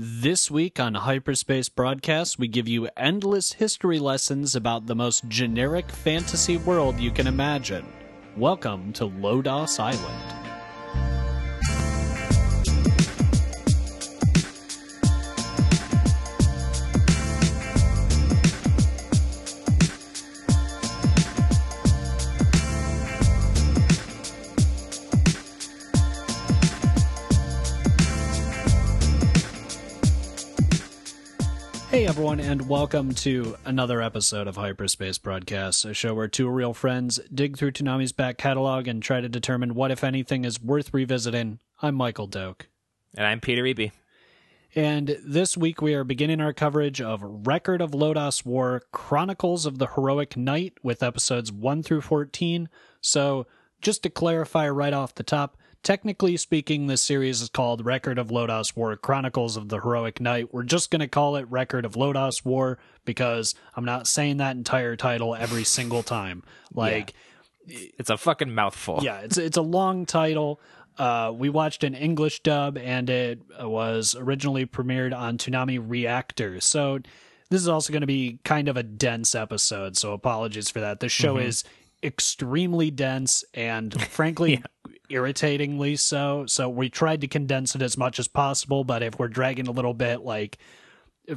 This week on Hyperspace Broadcast, we give you endless history lessons about the most generic fantasy world you can imagine. Welcome to Lodoss Island. And welcome to another episode of Hyperspace Broadcast, a show where two real friends dig through Toonami's back catalog and try to determine what, if anything, is worth revisiting. I'm Michael Doak. And I'm Peter Eby. And this week we are beginning our coverage of Record of Lodoss War Chronicles of the Heroic Knight with episodes 1 through 14. So, just to clarify right off the top, technically speaking, this series is called Record of Lodoss War Chronicles of the Heroic Knight. We're just going to call it Record of Lodoss War because I'm not saying that entire title every single time. Like, It's a fucking mouthful. yeah, it's it's a long title. Uh, we watched an English dub, and it was originally premiered on Toonami Reactor. So this is also going to be kind of a dense episode. So apologies for that. The show is extremely dense and frankly irritatingly so. So we tried to condense it as much as possible. But if we're dragging a little bit, like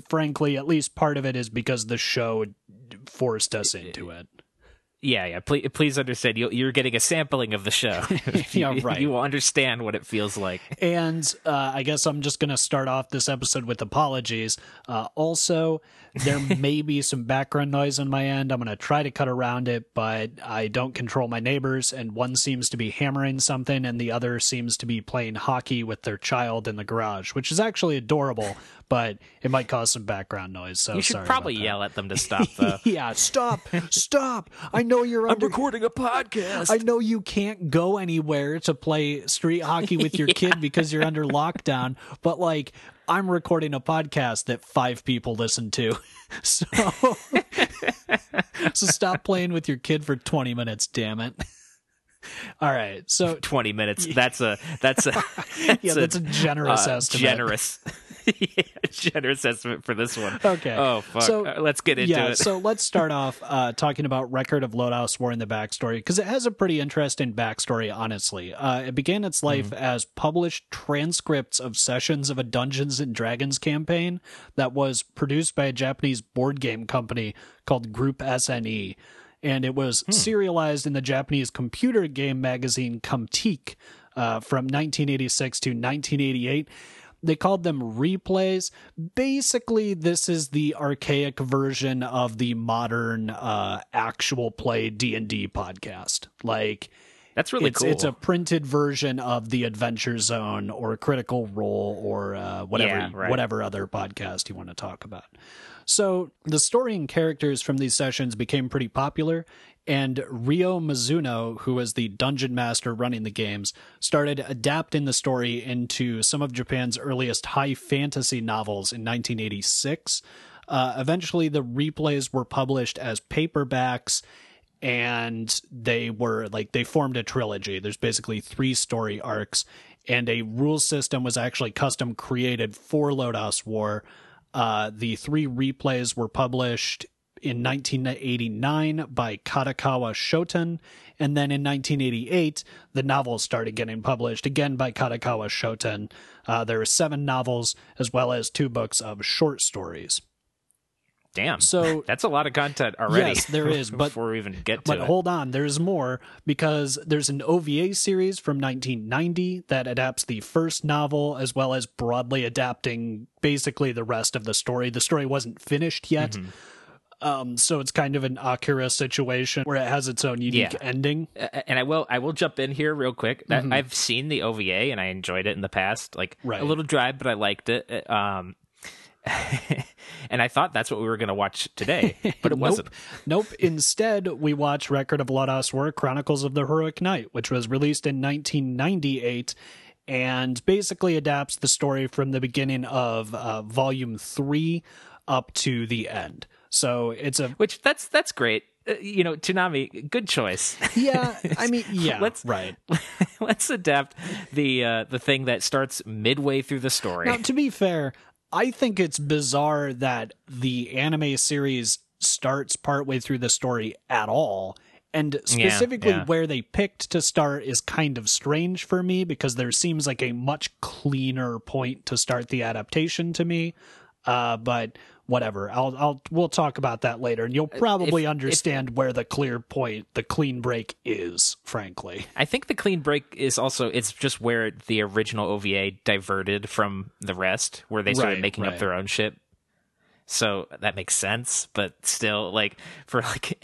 frankly, at least part of it is because the show forced us into it. Yeah, yeah. Please, please understand. You, you're getting a sampling of the show. Yeah, You- right. You will understand what it feels like. And uh, I guess I'm just going to start off this episode with apologies. Uh, also, there may be some background noise on my end. I'm going to try to cut around it, but I don't control my neighbors, and one seems to be hammering something, and the other seems to be playing hockey with their child in the garage, which is actually adorable, but it might cause some background noise. So You should sorry probably yell at them to stop, though. yeah, stop, stop. I know you're under. I'm recording a podcast. I know you can't go anywhere to play street hockey with your kid because you're under lockdown, but like I'm recording a podcast that five people listen to. So So stop playing with your kid for 20 minutes, damn it. All right. So 20 minutes. That's a that's a yeah, that's a generous uh, estimate. generous yeah, generous estimate for this one. Okay. Oh fuck. So- Uh, let's get into it. yeah, it. so let's start off uh, talking about Record of Lodoss War in the backstory because it has a pretty interesting backstory, honestly. Uh, it began its life Mm-hmm. as published transcripts of sessions of a Dungeons and Dragons campaign that was produced by a Japanese board game company called Group SNE. And it was Hmm. serialized in the Japanese computer game magazine Comptiq uh, from 1986 to 1988 they called them replays basically this is the archaic version of the modern uh actual play d&d podcast like that's really it's cool. it's a printed version of the adventure zone or critical role or uh, whatever Yeah, right. whatever other podcast you want to talk about so the story and characters from these sessions became pretty popular, and Ryo Mizuno, who was the dungeon master running the games, started adapting the story into some of Japan's earliest high fantasy novels in 1986. Uh, eventually, the replays were published as paperbacks and they were like they formed a trilogy. There's basically three story arcs, and a rule system was actually custom created for Lodoss War. Uh, the three replays were published in 1989 by Kadokawa Shoten, and then in 1988 the novels started getting published again by Kadokawa Shoten. Uh, there were seven novels as well as two books of short stories. Damn. So- that's a lot of content already. Yes, there is, but- before we even get to But it. hold on, there's more because there's an OVA series from 1990 that adapts the first novel as well as broadly adapting basically the rest of the story. The story wasn't finished yet. Mm-hmm. Um, so it's kind of an Akira situation where it has its own unique Yeah. ending. And I will I will jump in here real quick. That I've seen the OVA and I enjoyed it in the past. Like Right. a little dry, but I liked it. Uh, Um, and I thought that's what we were going to watch today, but it wasn't. Nope. Nope. Instead, we watch Record of Lodoss War Chronicles of the Heroic Knight, which was released in 1998 and basically adapts the story from the beginning of uh, Volume 3 up to the end. So it's a. Which that's that's great. Uh, you know, Toonami, good choice. Yeah. I mean, yeah. Let's- right. Let's adapt the uh, the thing that starts midway through the story. Now, to be fair, I think it's bizarre that the anime series starts partway through the story at all. And specifically yeah. where they picked to start is kind of strange for me because there seems like a much cleaner point to start the adaptation to me. Uh, but whatever. I'll I'll we'll talk about that later, and you'll probably Uh, if- understand where the clear point, the clean break is. Frankly, I think the clean break is also it's just where the original OVA diverted from the rest, where they started Right, making right. up their own shit. So that makes sense, but still, like for like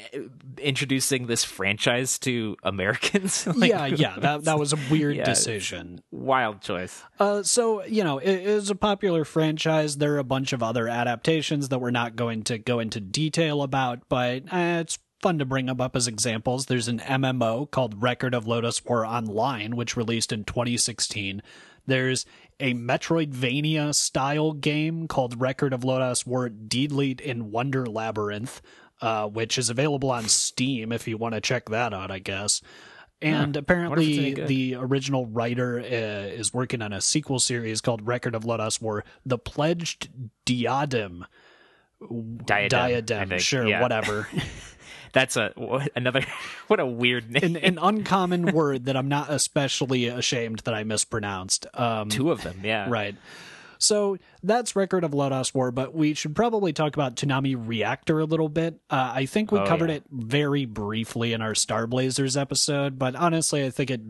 introducing this franchise to Americans, like, yeah, yeah, that that was a weird Yeah. decision. wild choice. Uh, so you know, it is a popular franchise. There are a bunch of other adaptations that we're not going to go into detail about, but uh, it's fun to bring them up as examples. There's an MMO called Record of Lodoss War Online, which released in 2016. There's a Metroidvania style game called Record of Lodoss War Deedlit in Wonder Labyrinth, uh, which is available on Steam if you want to check that out, I guess. And it's apparently, the original writer uh, is working on a sequel series called Record of Lodoss War The Pledged Diadem. Diadem, Diadem, sure, Yeah. whatever. That's a another what a weird name. an, an uncommon word that I'm not especially ashamed that I mispronounced. Um, Two of them, yeah. Right. So that's Record of Lodoss War, but we should probably talk about Toonami Reactor a little bit. Uh, I think we Oh, covered yeah. it very briefly in our Star Blazers episode, but honestly, I think it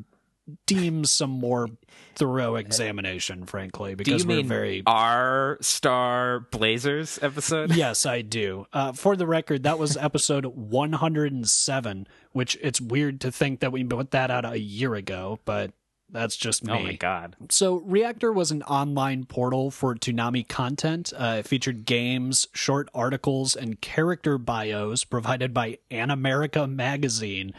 deems some more thorough examination, frankly, Do because we're very. our Star Blazers episode? Yes, I do. Uh, for the record, that was episode 107, which it's weird to think that we put that out a year ago, but that's just me. Oh my god. So, Reactor was an online portal for Toonami content. Uh, it featured games, short articles, and character bios provided by Animerica magazine.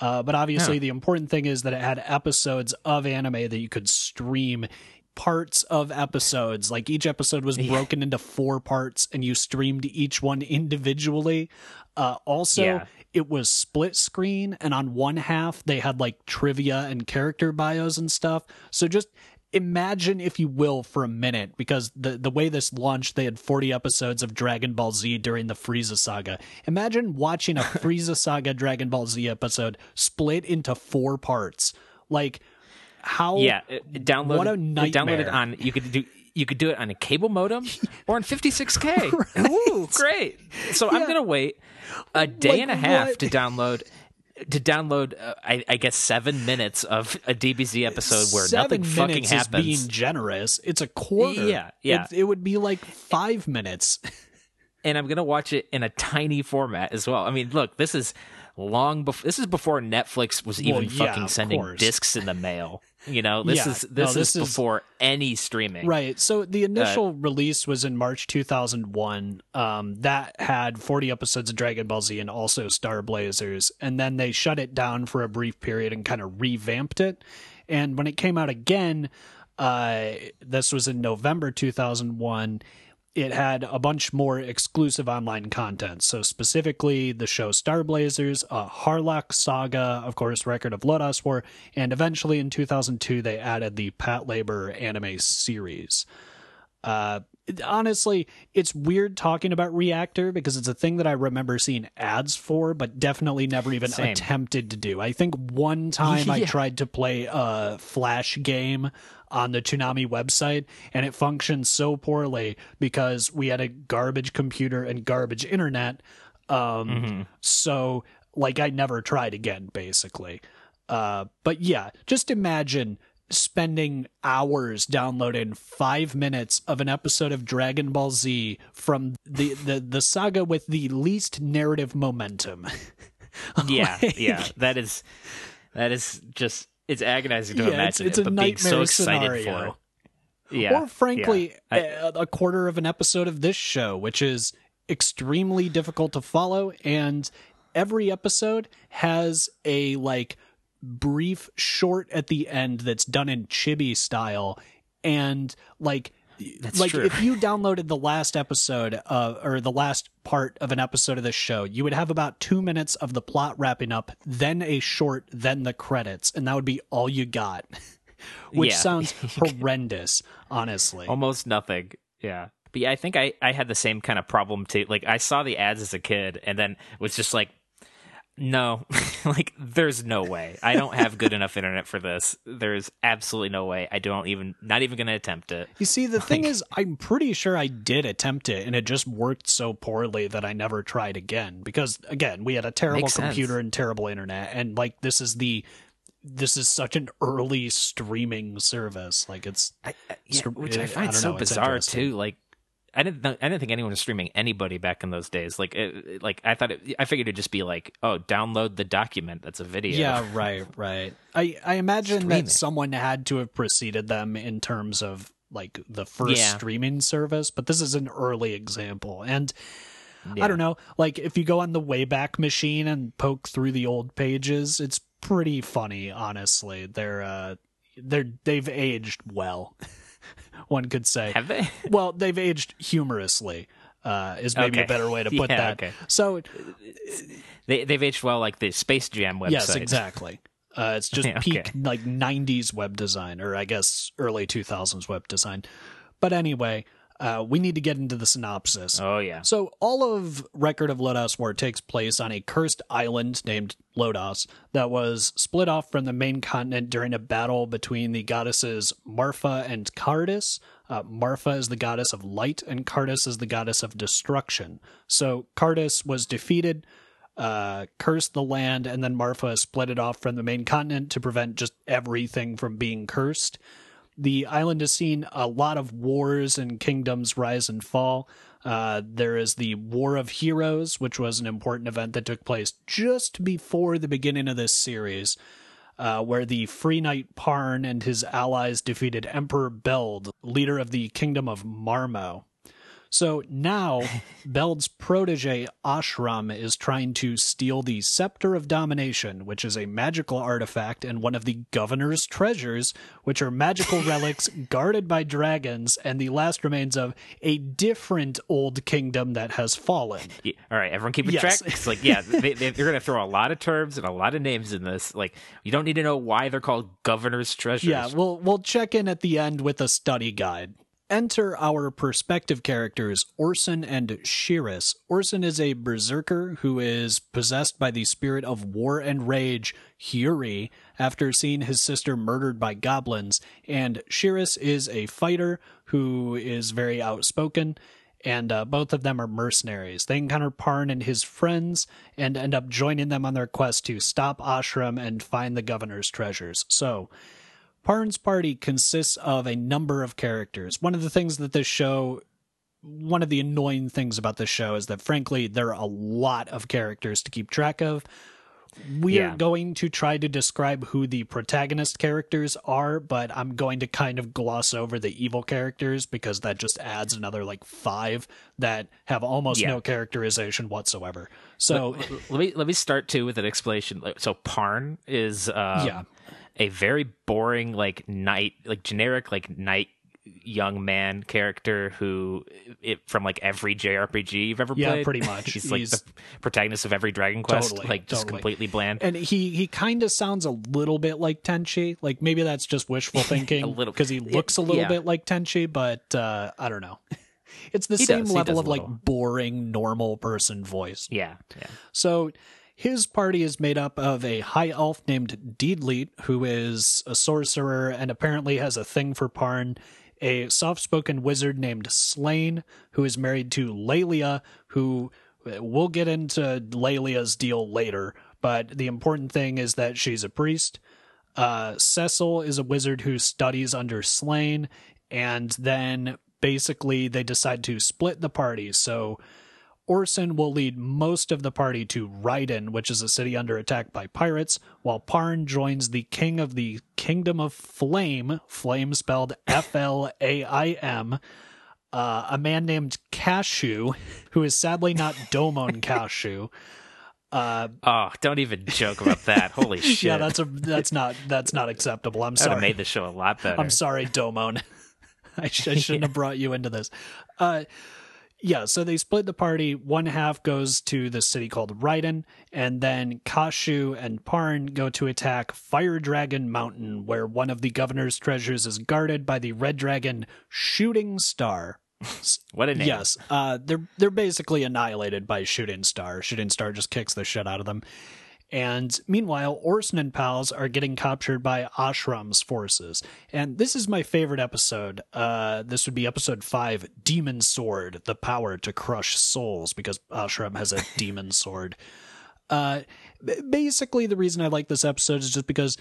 Uh, but obviously, Huh. the important thing is that it had episodes of anime that you could stream parts of episodes. Like each episode was broken into four parts, and you streamed each one individually. Uh, also, Yeah. it was split screen, and on one half they had like trivia and character bios and stuff. So just imagine, if you will, for a minute, because the the way this launched, they had 40 episodes of Dragon Ball Z during the Frieza saga. Imagine watching a Frieza saga Dragon Ball Z episode split into four parts. Like how Yeah, it downloaded. What a it nightmare. downloaded on. You could do. You could do it on a cable modem or on 56k. Ooh, great! So I'm gonna wait a day Like and a half what? to download. To download, uh, I, I guess seven minutes of a DBZ episode where Seven nothing fucking happens. is being generous. It's a quarter. Yeah, yeah. It, it would be like five minutes. and I'm gonna watch it in a tiny format as well. I mean, look, this is long before this is before Netflix was even Well, yeah, fucking sending course. discs in the mail. You know, this Yeah, is no, this, this is is- before any streaming. Right. So the Uh, initial release was in March 2001. Um, that had 40 episodes of Dragon Ball Z and also Star Blazers. And then they shut it down for a brief period and kind of revamped it. And when it came out again, uh, this was in November 2001. It had a bunch more exclusive online content. So, specifically, the show Star Blazers, uh, Harlock Saga, of course, Record of Lodoss War, and eventually in 2002, they added the Patlabor anime series. Uh, honestly, it's weird talking about Reactor because it's a thing that I remember seeing ads for, but definitely never even Same. attempted to do. I think one time I tried to play a Flash game on the Toonami website, and it functioned so poorly because we had a garbage computer and garbage internet. Um, So, like, I never tried again, basically. Uh, but yeah, just imagine spending hours downloading five minutes of an episode of Dragon Ball Z from the, the, the saga with the least narrative momentum. Yeah, Like- yeah. That is that is just it's agonizing to Yeah, imagine. it's- it's it, a but being so excited scenario. for it. Yeah. or frankly, yeah. I- a, a quarter of an episode of this show, which is extremely difficult to follow. And every episode has a like brief short at the end that's done in chibi style. And like, That's like true. if you downloaded the last episode uh, or the last part of an episode of the show, you would have about two minutes of the plot wrapping up, then a short, then the credits, and that would be all you got. Which Yeah. sounds horrendous, honestly. almost nothing. Yeah. But yeah, I think I, I had the same kind of problem too. Like I saw the ads as a kid and then was just like, no, like there's no way. I don't have good enough internet for this. There's absolutely no way. I don't even, not even going to attempt it. You see, the thing is, I'm pretty sure I did attempt it, and it just worked so poorly that I never tried again. Because again, we had a terrible Makes sense. computer and terrible internet, and like this is the this is such an early streaming service. Like it's I, I- yeah, which I I find so know, bizarre too. Like, I didn't, know, I didn't think anyone was streaming anybody back in those days. Like, it, like I thought, it, I figured it'd just be like, oh, download the document. That's a video. Yeah, right, right. I I imagine Stream that it. someone had to have preceded them in terms of like the first Yeah. streaming service, but this is an early example. And Yeah. I don't know, like if you go on the Wayback Machine and poke through the old pages, it's pretty funny, honestly. They're uh they're they've aged well. One could say. Have they? well, they've aged humorously. Uh, is maybe a better way to put Yeah, that. okay. So they they've aged well, like the Space Jam website. Yes, exactly. Uh, it's just Okay. peak like '90s web design, or I guess early 2000s web design. But anyway, uh, we need to get into the synopsis. Oh yeah. So all of Record of Lodoss War takes place on a cursed island named Lodoss that was split off from the main continent during a battle between the goddesses Marfa and Kardis. Uh, Marfa is the goddess of light, and Kardis is the goddess of destruction. So Kardis was defeated, uh, cursed the land, and then Marfa split it off from the main continent to prevent just everything from being cursed. The island has seen a lot of wars and kingdoms rise and fall. Uh, there is the War of Heroes, which was an important event that took place just before the beginning of this series, uh, where the Free Knight Parn and his allies defeated Emperor Beld, leader of the Kingdom of Marmo. So now, Beld's protege Ashram is trying to steal the Scepter of Domination, which is a magical artifact and one of the governor's treasures, which are magical relics guarded by dragons and the last remains of a different old kingdom that has fallen. Yeah. All right, everyone keep a Yes. track. It's like, yeah, they, they, they're going to throw a lot of terms and a lot of names in this. Like, you don't need to know why they're called governor's treasures. Yeah, we'll we'll check in at the end with a study guide. Enter our perspective characters, Orson and Shiris. Orson is a berserker who is possessed by the spirit of war and rage, Huri, after seeing his sister murdered by goblins, and Shiris is a fighter who is very outspoken. And uh, both of them are mercenaries. They encounter Parn and his friends and end up joining them on their quest to stop Ashram and find the governor's treasures. So, Parn's party consists of a number of characters. One of the things that this show, one of the annoying things about this show is that, frankly, there are a lot of characters to keep track of. We Yeah. are going to try to describe who the protagonist characters are, but I'm going to kind of gloss over the evil characters because that just adds another like five that have almost Yeah. no characterization whatsoever. So, Let, let me let me start too with an explanation. So Parn is um, Yeah. A very boring like knight, like generic like knight young man character who it from like every JRPG you've ever Yeah, played. pretty much. He's like He's- the protagonist of every Dragon Quest, Totally, like just totally. completely bland. and he he kind of sounds a little bit like Tenchi. Like maybe that's just wishful thinking A little- because he looks a little yeah. bit like Tenchi, but uh, I don't know. It's the He same does, level of like boring normal person voice. yeah, yeah. So his party is made up of a high elf named Deedlit, who is a sorcerer and apparently has a thing for Parn. A soft spoken wizard named Slayn, who is married to Lelia, who we'll get into Lelia's deal later, but the important thing is that she's a priest. Uh, Cecil is a wizard who studies under Slayn, and then basically they decide to split the party. So Orson will lead most of the party to Raiden, which is a city under attack by pirates, while Parn joins the king of the Kingdom of Flaim, flame spelled F L A I M, uh, a man named Kashu, who is sadly not Domon Kasshu. Uh, Oh, don't even joke about that. Holy shit! yeah, that's a that's not that's not acceptable. I'm that would have made the show a lot better. I'm sorry, Domon. I, sh- I shouldn't have brought you into this. Uh, yeah, so they split the party. One half goes to the city called Raiden, and then Kashu and Parn go to attack Fire Dragon Mountain, where one of the governor's treasures is guarded by the red dragon Shooting Star. What a name. Yes, uh, they're they're basically annihilated by Shooting Star. Shooting Star just kicks the shit out of them. And meanwhile, Orson and pals are getting captured by Ashram's forces. And this is my favorite episode. Uh, this would be episode five, Demon Sword, the power to crush souls, because Ashram has a demon sword. Uh, basically, the reason I like this episode is just because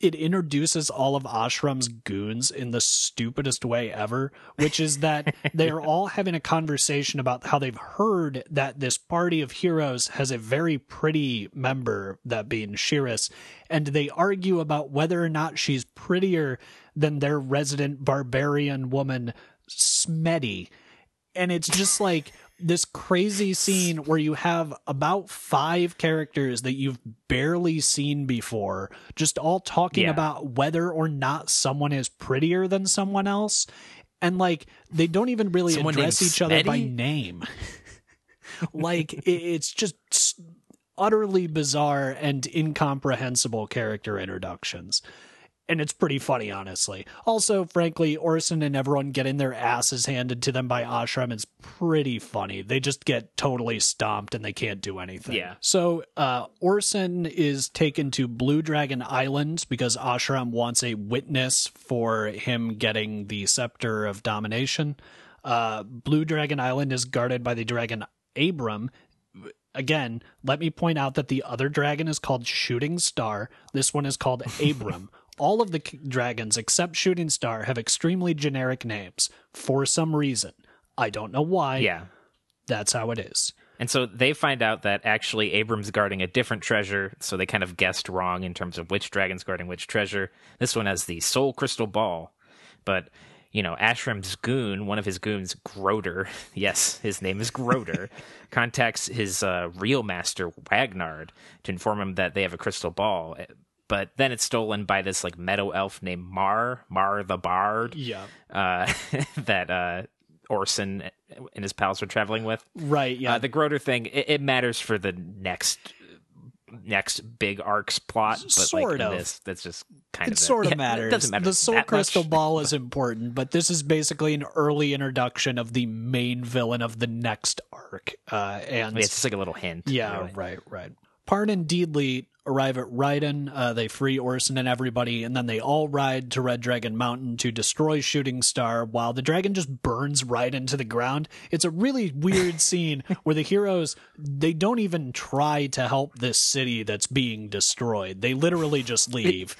it introduces all of Ashram's goons in the stupidest way ever, which is that they're all having a conversation about how they've heard that this party of heroes has a very pretty member, that being Shiris, and they argue about whether or not she's prettier than their resident barbarian woman, Smetty. And it's just like this crazy scene where you have about five characters that you've barely seen before, just all talking Yeah. about whether or not someone is prettier than someone else. And like, they don't even really Someone address each other by name. like, it's just utterly bizarre and incomprehensible character introductions and it's pretty funny, honestly. Also, frankly, Orson and everyone getting their asses handed to them by Ashram is pretty funny. They just get totally stomped and they can't do anything. Yeah. So, uh, Orson is taken to Blue Dragon Island because Ashram wants a witness for him getting the Scepter of Domination. Uh, Blue Dragon Island is guarded by the dragon Abram, again, let me point out that the other dragon is called Shooting Star. This one is called Abram. All of the k- dragons except Shooting Star have extremely generic names for some reason. I don't know why. Yeah. That's how it is. And so they find out that actually Abram's guarding a different treasure, so they kind of guessed wrong in terms of which dragon's guarding which treasure. This one has the soul crystal ball. But, you know, Ashram's goon, one of his goons, Groder, yes, his name is Groder, contacts his uh, real master, Wagnard, to inform him that they have a crystal ball. But then it's stolen by this like meadow elf named Mar, Mar the Bard, Yeah. uh, that uh, Orson and his pals are traveling with. Right. Yeah. Uh, the Groder thing, it, it matters for the next next big arcs plot, but Sort like of. this, that's just kind it of sort of yeah, matters. It doesn't matter. The Soul Crystal much. Ball is important, but this is basically an early introduction of the main villain of the next arc. Uh, and Yeah, it's just like a little hint. Yeah, really. right, right. Parn and Deedlit arrive at Raiden. Uh, they free Orson and everybody, and then they all ride to Red Dragon Mountain to destroy Shooting Star while the dragon just burns Raiden to the ground. It's a really weird scene where the heroes they don't even try to help this city that's being destroyed. They literally just leave.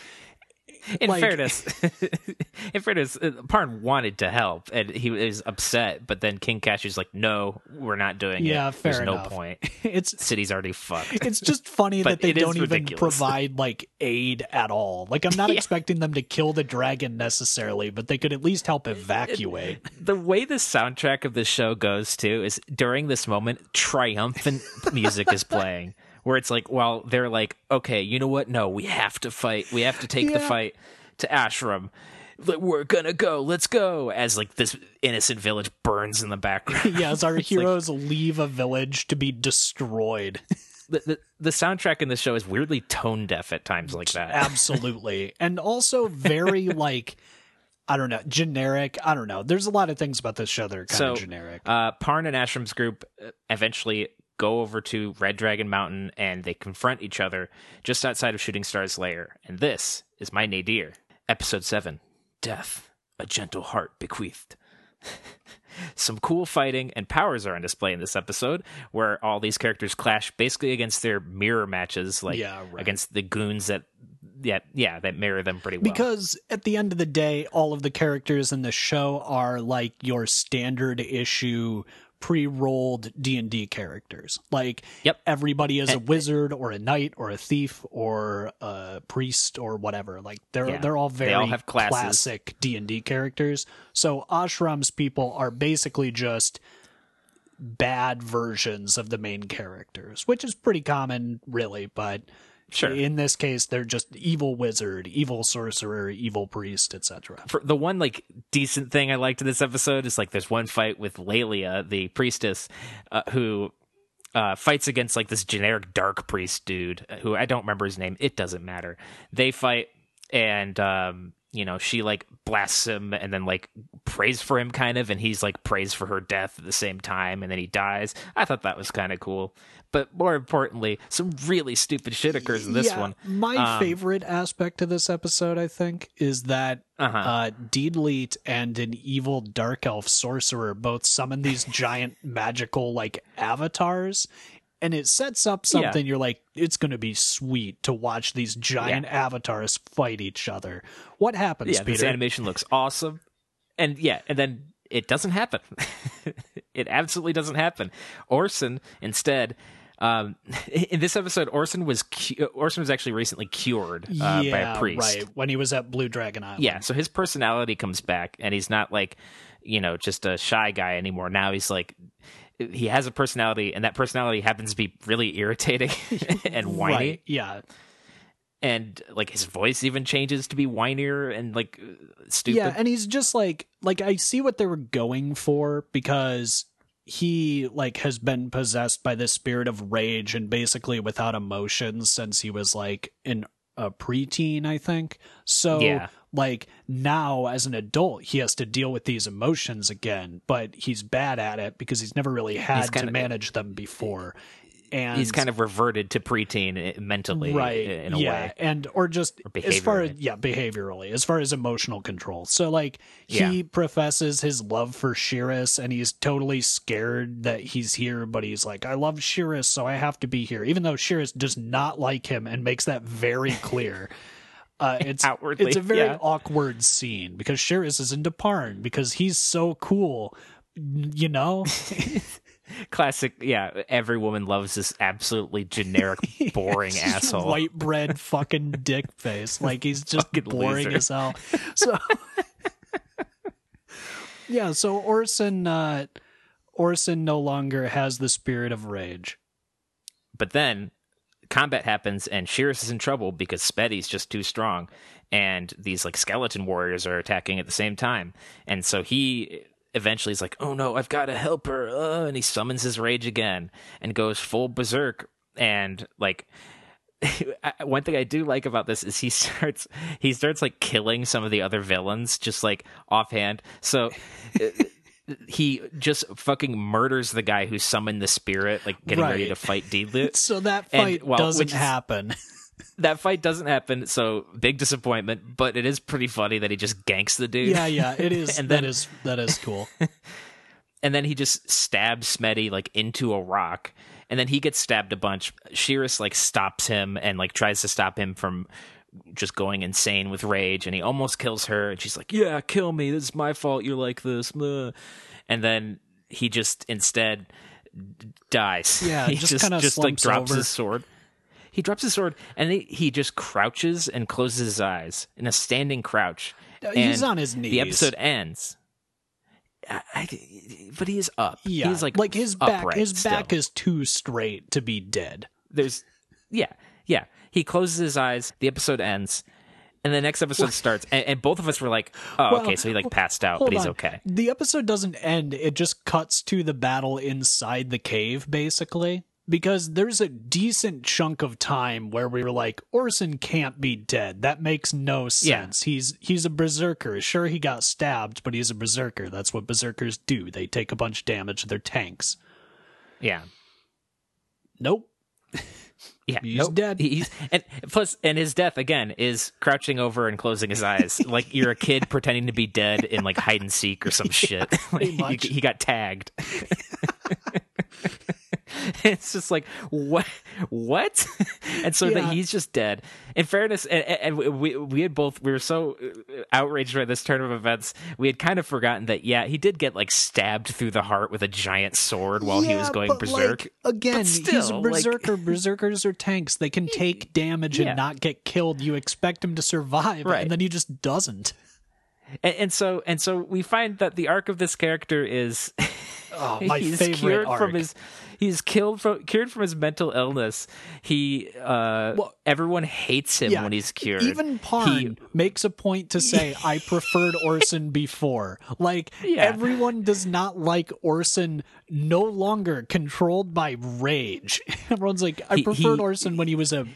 In Like- fairness, in fairness, uh, Parn wanted to help and he was upset, but then King Kashu's like, "No, we're not doing Yeah, it. Yeah, fair There's enough. no point. it's The city's already fucked." it's just funny that they don't even provide like aid at all. Like I'm not Yeah. expecting them to kill the dragon necessarily, but they could at least help evacuate. the way the soundtrack of the show goes too is during this moment triumphant music is playing where it's like well they're like okay you know what no we have to fight we have to take the fight to ashram Like, we're gonna go let's go as like this innocent village burns in the background yeah, as our It's like- heroes leave a village to be destroyed. the, the, the soundtrack in the show is weirdly tone deaf at times like that Absolutely. and also very like I don't know, generic. I don't know. There's a lot of things about this show that are kind So, of generic. Uh, Parn and Ashram's group uh, eventually go over to Red Dragon Mountain and they confront each other just outside of Shooting Star's lair. And this is my nadir. Episode 7 Death, a gentle heart bequeathed. Some cool fighting and powers are on display in this episode, where all these characters clash basically against their mirror matches, like Yeah, right. against the goons that, yeah, yeah, that mirror them pretty well. because at the end of the day, all of the characters in the show are like your standard issue pre-rolled D&D characters. Like Yep. everybody is a wizard or a knight or a thief or a priest or whatever. Like they're Yeah. they're all They very all have classes. classic D&D characters. So Ashram's people are basically just bad versions of the main characters, which is pretty common really, but Sure. in this case they're just evil wizard, evil sorcerer, evil priest, etc. the one like decent thing I liked in this episode is like there's one fight with Lelia, the priestess, uh, who uh, fights against like this generic dark priest dude uh, who I don't remember his name. It doesn't matter. They fight and um, you know, she like blasts him and then like prays for him kind of and he's like prays for her death at the same time and then he dies. I thought that was kind of cool. But more importantly, some really stupid shit occurs in this Yeah, one. My Um, favorite aspect of this episode, I think, is that Uh-huh. uh, Deedlit and an evil dark elf sorcerer both summon these giant magical like avatars. And it sets up Yeah. something you're like, it's going to be sweet to watch these giant avatars fight each other. What happens, yeah, this animation looks awesome. And yeah, and then it doesn't happen. it absolutely doesn't happen. Orson instead um, in this episode, Orson was cu- Orson was actually recently cured uh, yeah, by a priest. right. When he was at Blue Dragon Island. Yeah, so his personality comes back, and he's not like, you know, just a shy guy anymore. Now he's like, he has a personality, and that personality happens to be really irritating and whiny, Right. Yeah. and like his voice even changes to be whinier and like uh, stupid. Yeah, and he's just like like I see what they were going for because he like has been possessed by this spirit of rage and basically without emotions since he was like in a preteen, I think. So Yeah. like now as an adult he has to deal with these emotions again, but he's bad at it because he's never really had to kinda- manage them before. And he's kind of reverted to preteen uh, mentally, right in a yeah way. and or just Or as far as behaviorally. yeah behaviorally as far as emotional control so like he Yeah. professes his love for Shiris and he's totally scared that he's here but he's like I love Shiris so I have to be here even though Shiris does not like him and makes that very clear uh, it's Outwardly, it's a very yeah. awkward scene because Shiris is into Parn because he's so cool you know Classic, yeah. Every woman loves this absolutely generic, boring Just asshole. white bread fucking dick face. Like he's just boring loser. as hell. So Yeah, so Orson uh Orson no longer has the spirit of rage. But then combat happens and Shiris is in trouble because Smetty's just too strong and these like skeleton warriors are attacking at the same time. And so he eventually he's like, "Oh no, I've got to help her." Uh, and he summons his rage again and goes full berserk and like one thing I do like about this is he starts he starts like killing some of the other villains just like offhand. So uh, he just fucking murders the guy who summoned the spirit, like getting ready to fight Deedlit. So that And, fight well, doesn't which happen. That fight doesn't happen, so big disappointment. But it is pretty funny that he just ganks the dude. yeah, yeah, it is And that then- is that is cool. and then he just stabs Smetty like into a rock, and then he gets stabbed a bunch. Shiris like stops him and like tries to stop him from just going insane with rage, and he almost kills her. And she's like, "Yeah, kill me. This is my fault. You're like this." Blah. And then he just instead d- dies. Yeah, he just just kinda just like drops over. his sword. He drops his sword and he, he just crouches and closes his eyes in a standing crouch. Uh, he's on his knees. The episode ends. I, I- but he is up. yeah, He's like like his back his still. back is too straight to be dead. There's yeah yeah. He closes his eyes. The episode ends. And the next episode starts, and, and both of us were like, "Oh, Well, okay." So he like passed out, but he's on. okay. The episode doesn't end. It just cuts to the battle inside the cave, basically. Because there's a decent chunk of time where we were like, Orson can't be dead. That makes no sense. He's he's a berserker. Sure, he got stabbed, but he's a berserker. That's what berserkers do. They take a bunch of damage to their tanks. Yeah, Nope. yeah. He's nope. dead. He's and plus, and his death again is crouching over and closing his eyes, like you're a kid pretending to be dead in like hide and seek or some shit. Like, he- he got tagged. it's just like what what and so Yeah. that he's just dead in fairness and, and we we had both we were so uh, outraged by this turn of events we had kind of forgotten that yeah he did get like stabbed through the heart with a giant sword while he was going berserk like, again, But he's a still, like- berserker. Berserkers are tanks. They can take damage Yeah. and not get killed. You expect him to survive, Right. and then he just doesn't. And, and so and so we find that the arc of this character is Oh, my he's cured arc. from his he's killed from cured from his mental illness he uh Well, everyone hates him Yeah, when he's cured Even Parn He- makes a point to say, "I preferred Orson before." Like Yeah. everyone does not like Orson, no longer controlled by rage. Everyone's like, "I preferred he- Orson when he was a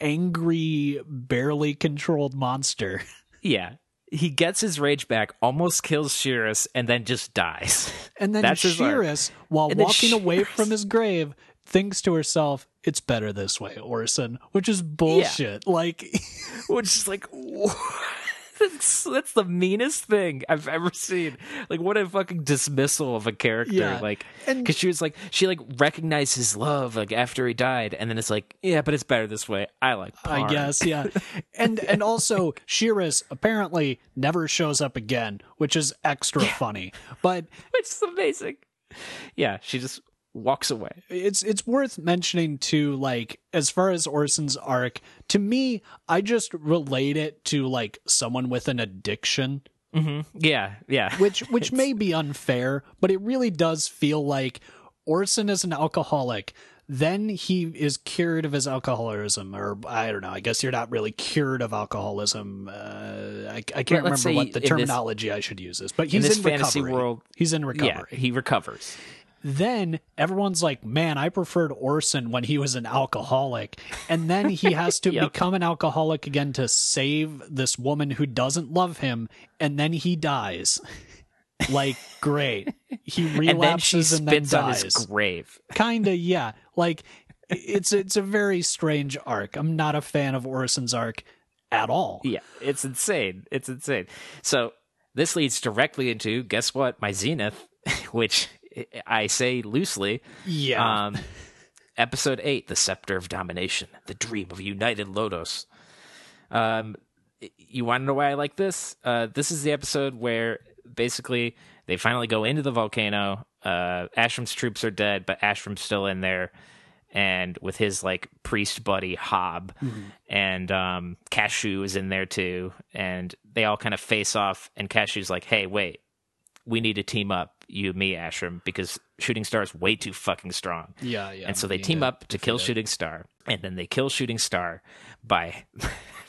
angry, barely controlled monster." Yeah. He gets his rage back, almost kills Shiris, and then just dies. And then That's. Shiris, while And walking away from his grave, thinks to herself, "It's better this way, Orson," which is bullshit. Like, Which is like, wha- that's, that's the meanest thing I've ever seen. Like, what a fucking dismissal of a character. Yeah. Like, because she was like, she like recognized his love like after he died, and then it's like, yeah, but it's better this way. I like. I guess, yeah. And and also Shiris apparently never shows up again, which is extra funny. But which is amazing. Yeah, she just walks away. it's it's worth mentioning too like as far as Orson's arc to me I just relate it to like someone with an addiction Yeah, yeah. which which may be unfair but it really does feel like Orson is an alcoholic then he is cured of his alcoholism or I don't know I guess you're not really cured of alcoholism uh, I, I can't remember what the in this- terminology I should use is but he's in fantasy recovery world- he's in yeah, recovery he recovers. Then everyone's like, man, I preferred Orson when he was an alcoholic. And then he has to Yep. become an alcoholic again to save this woman who doesn't love him. And then he dies. Like, great. He And then she relapses and then, spits on his dies. grave. Kinda, yeah. Like, it's it's a very strange arc. I'm not a fan of Orson's arc at all. Yeah, it's insane. It's insane. So this leads directly into guess what? My zenith, which I say loosely. Yeah. Um, episode eight, the scepter of domination, the dream of united Lodoss. Um, you want to know why I like this? Uh, this is the episode where basically they finally go into the volcano. Uh, Ashram's troops are dead, but Ashram's still in there, and with his like priest buddy Hob, and um, Kashu is in there too, and they all kind of face off. And Kashu's like, "Hey, wait, we need to team up, you, me, Ashram, because Shooting Star is way too fucking strong." yeah, yeah. and so they team up to kill Shooting Star, and then they kill Shooting Star by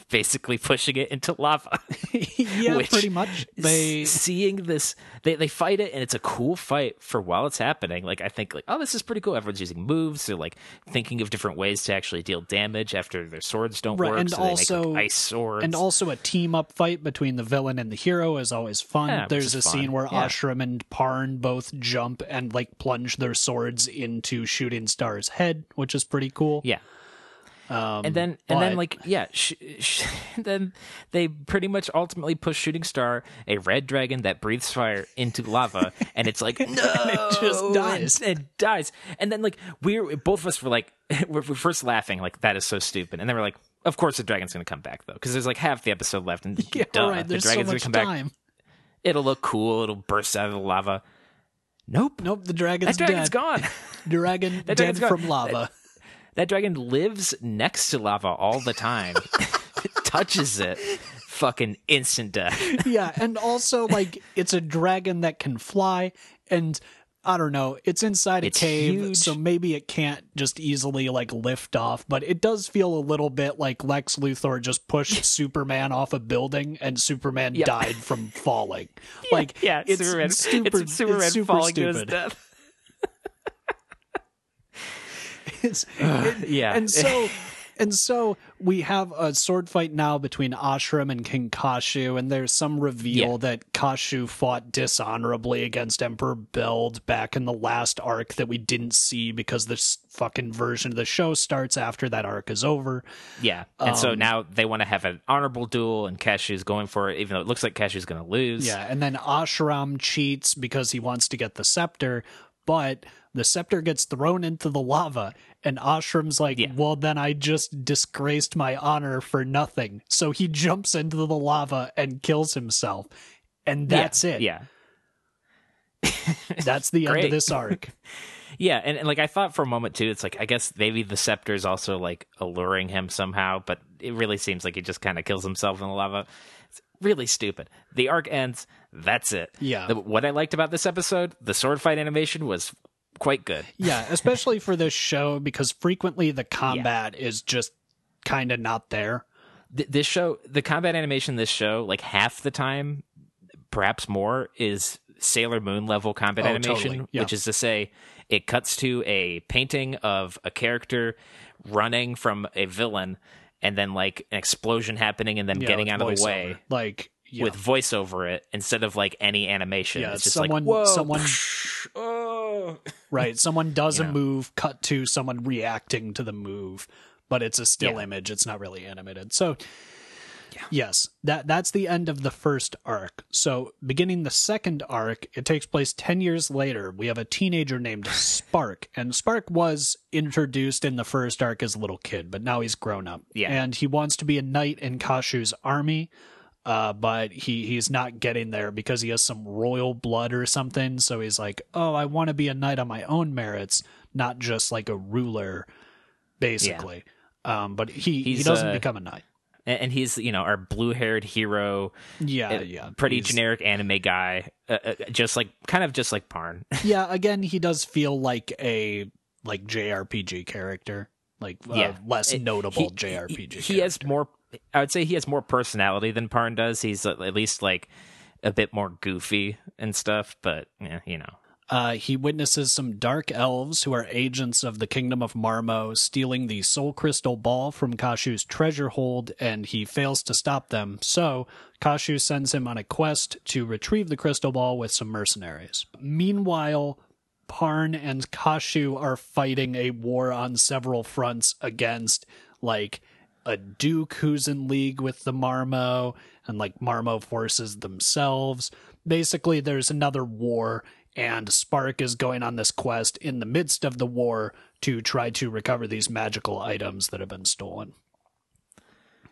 basically pushing it into lava. yeah, which- pretty much. They seeing this, they they fight it, and it's a cool fight for while it's happening. Like I think, like oh, this is pretty cool. Everyone's using moves. They're like thinking of different ways to actually deal damage after their swords don't Right, work. and so they make also- like, ice swords. And also a team up fight between the villain and the hero is always fun. Yeah, There's a fun. scene where Yeah. Ashram and Parn both jump and like plunge their swords into Shooting Star's head, which is pretty cool. yeah. Um, and then and then like yeah sh- sh- then they pretty much ultimately push shooting star a red dragon that breathes fire into lava and it's like no it just dies. and, and dies and then like we're both of us were like we're, we're first laughing like that is so stupid and then we're like of course the dragon's gonna come back though because there's like half the episode left and yeah, duh, right. the so dragon's much gonna come back time. it'll look cool it'll burst out of the lava nope Nope, the dragon's, that dragon's dead. gone Dragon That dead dragon's gone. from lava. That dragon lives next to lava all the time. touches it. Fucking instant death. yeah, and also like it's a dragon that can fly and I don't know, it's inside a It's cave, huge. so maybe it can't just easily like lift off, but it does feel a little bit like Lex Luthor just pushed Superman off a building and Superman Yep. died from falling. Like yeah, it's Superman. super, it's Superman it's super falling stupid. to his death. It- yeah. and so and so we have a sword fight now between Ashram and King Kashu, and there's some reveal Yeah. that Kashu fought dishonorably against Emperor Beld back in the last arc that we didn't see because this fucking version of the show starts after that arc is over. Yeah, and so Um, now they want to have an honorable duel, and Kashu's going for it, even though it looks like Kashu's going to lose. Yeah, and then Ashram cheats because he wants to get the scepter, but the scepter gets thrown into the lava, and Ashram's like, Yeah. Well, then I just disgraced my honor for nothing. So he jumps into the lava and kills himself. And Yeah, that's it. Yeah, That's the end of this arc. yeah, and, and like I thought for a moment too, it's like I guess maybe the scepter is also like alluring him somehow, but it really seems like he just kind of kills himself in the lava. It's really stupid. The arc ends. That's it. Yeah. The- what I liked about this episode, the sword fight animation was quite good. Yeah, especially for this show because frequently the combat is just kind of not there. Th- this show, the combat animation, this show, like half the time, perhaps more, is Sailor Moon level combat Oh, animation, totally. Yeah. which is to say, it cuts to a painting of a character running from a villain, and then like an explosion happening and then Yeah, getting out of the way like yeah. with voice over it instead of like any animation. Yeah, it's just someone- like whoa, someone- oh. right someone does You a move cut to someone reacting to the move but it's a still Yeah. image it's not really animated so yes that that's the end of the first arc so beginning the second arc it takes place 10 years later we have a teenager named spark and spark was introduced in the first arc as a little kid but now he's grown up Yeah. and he wants to be a knight in kashu's army uh, but he he's not getting there because he has some royal blood or something. So he's like, "Oh, I want to be a knight on my own merits, not just like a ruler." Basically, um, but he he doesn't uh, become a knight. and, he's you know our blue haired hero, Yeah, uh, yeah, pretty He's- generic anime guy, uh, uh, just like kind of just like Parn. Yeah, again, he does feel like a like JRPG character, like Yeah. less It- notable he, JRPG. He, he has more. I would say he has more personality than Parn does. He's at least like a bit more goofy and stuff. But yeah, you know, Uh, he witnesses some dark elves who are agents of the kingdom of Marmo stealing the soul crystal ball from Kashu's treasure hold, and he fails to stop them. So, Kashu sends him on a quest to retrieve the crystal ball with some mercenaries. Meanwhile, Parn and Kashu are fighting a war on several fronts against, like, a duke who's in league with the Marmo, and like Marmo forces themselves. Basically, there's another war, and Spark is going on this quest in the midst of the war to try to recover these magical items that have been stolen.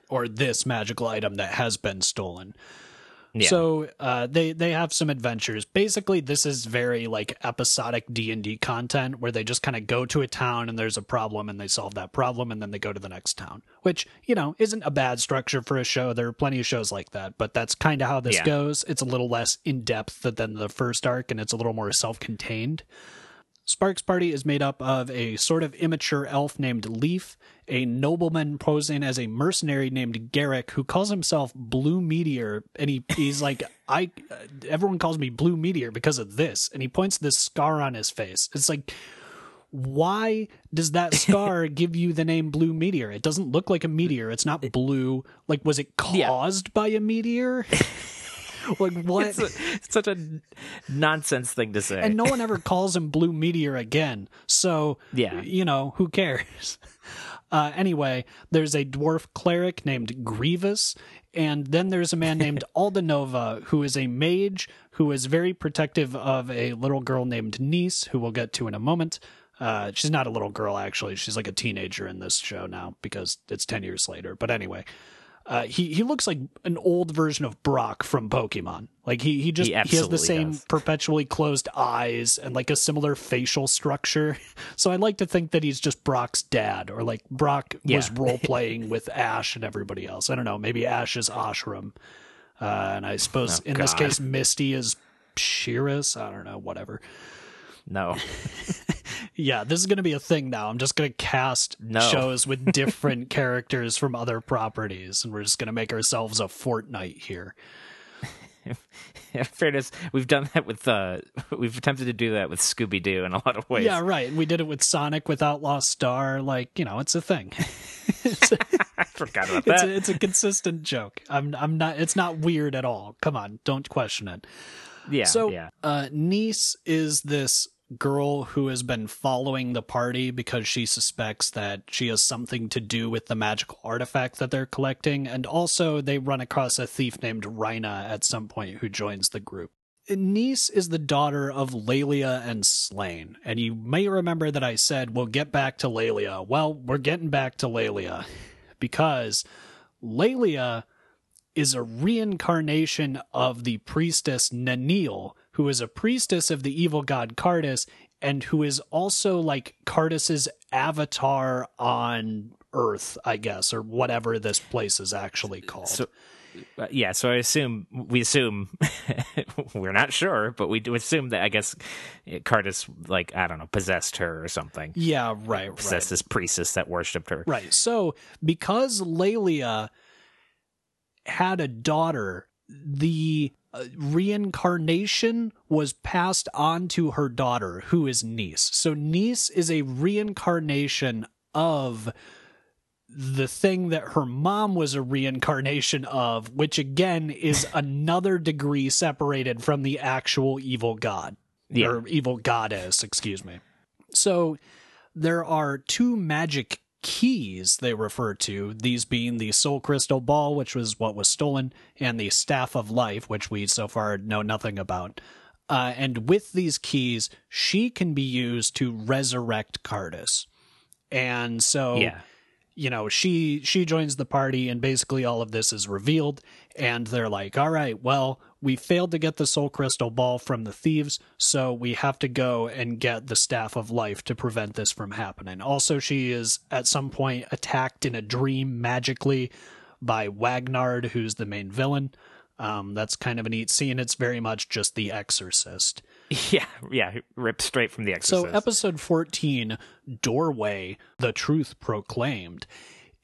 Or this magical item that has been stolen. Yeah. So uh, they they have some adventures. Basically, this is very like episodic D and D content where they just kind of go to a town and there's a problem and they solve that problem and then they go to the next town. Which you know isn't a bad structure for a show. There are plenty of shows like that, but that's kind of how this Yeah. goes. It's a little less in depth than the first arc and it's a little more self contained. Sparks Party is made up of a sort of immature elf named Leaf, a nobleman posing as a mercenary named Garrick who calls himself Blue Meteor, and he, he's like, I, uh, everyone calls me Blue Meteor because of this, and he points this scar on his face. It's like, why does that scar give you the name Blue Meteor? It doesn't look like a meteor. It's not blue. Like, was it Yeah. caused by a meteor? like, what? it's, a, it's such a nonsense thing to say. and no one ever calls him Blue Meteor again. So, Yeah. you know, who cares? Uh, anyway, there's a dwarf cleric named Grievous, and then there's a man named Aldonova, who is a mage who is very protective of a little girl named Nice, who we'll get to in a moment. Uh, she's not a little girl, actually. She's like a teenager in this show now because it's 10 years later. But anyway, uh, he, he looks like an old version of Brock from Pokemon. Like he, he just He he, has the same does. perpetually closed eyes and like a similar facial structure. So I like to think that he's just Brock's dad, or like Brock was role playing with Ash and everybody else. I don't know. Maybe Ash is Ashram, uh, and I suppose Oh, in this case Misty is Shiris. I don't know. Whatever. No, Yeah, this is going to be a thing now. I'm just going to cast No. shows with different characters from other properties, and we're just going to make ourselves a Fortnite here. in fairness, we've done that with uh, we've attempted to do that with Scooby Doo in a lot of ways. Yeah, right. We did it with Sonic with Outlaw Star. Like, you know, it's a thing. I forgot about it's that. a, it's a consistent joke. I'm I'm not. It's not weird at all. Come on, don't question it. yeah, so, yeah, uh, Niece is this girl who has been following the party because she suspects that she has something to do with the magical artifact that they're collecting, and also they run across a thief named Rhina at some point who joins the group. Niece is the daughter of Lelia and Slayn, and you may remember that I said we'll get back to Lelia. Well, we're getting back to Lelia because Lelia is a reincarnation of the priestess Nanil, who is a priestess of the evil god Kardis, and who is also like Kardis's avatar on Earth, I guess, or whatever this place is actually called. So- Uh, yeah. So I assume we assume we're not sure, but we do assume that I guess Kardis like I don't know possessed her or something. yeah, right, right. Possessed this priestess that worshipped her. Right. So because Lelia had a daughter, the reincarnation was passed on to her daughter, who is Niece. So Niece is a reincarnation of the thing that her mom was a reincarnation of, which again is another degree separated from the actual evil god Yeah. or evil goddess, excuse me. So there are two magic keys they refer to, these being the soul crystal ball, which was what was stolen, and the staff of life, which we so far know nothing about. Uh, and with these keys, she can be used to resurrect Kardis. And so yeah. you know she she joins the party and basically all of this is revealed and they're like all right well we failed to get the soul crystal ball from the thieves so we have to go and get the staff of life to prevent this from happening also she is at some point attacked in a dream magically by wagnard who's the main villain um, that's kind of a neat scene it's very much just the exorcist Yeah. Yeah. Ripped straight from the Exorcist. so, episode 14, Doorway, The Truth Proclaimed,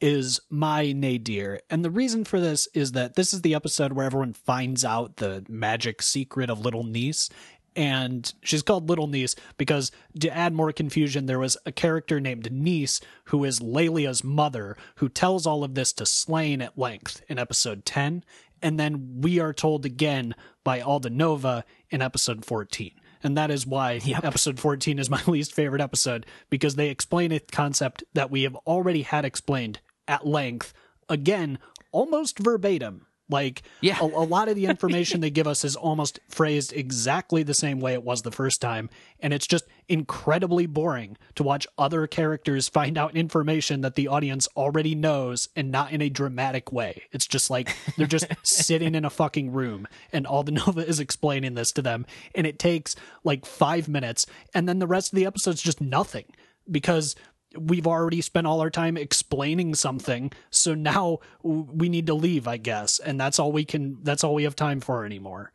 is my nadir. And the reason for this is that this is the episode where everyone finds out the magic secret of Little Niece. And she's called Little Niece because, to add more confusion, there was a character named Niece who is Lelia's mother who tells all of this to Slayn at length in episode 10. And then we are told again by Aldonova in episode 14. And that is why episode 14 is my least favorite episode because they explain a concept that we have already had explained at length, again, almost verbatim. Like, Yeah. a, a lot of the information they give us is almost phrased exactly the same way it was the first time. And it's just incredibly boring to watch other characters find out information that the audience already knows and not in a dramatic way. It's just like they're just sitting in a fucking room and all the Nova is explaining this to them. And it takes like five minutes. And then the rest of the episode's just nothing because we've already spent all our time explaining something so now we need to leave i guess and that's all we can that's all we have time for anymore.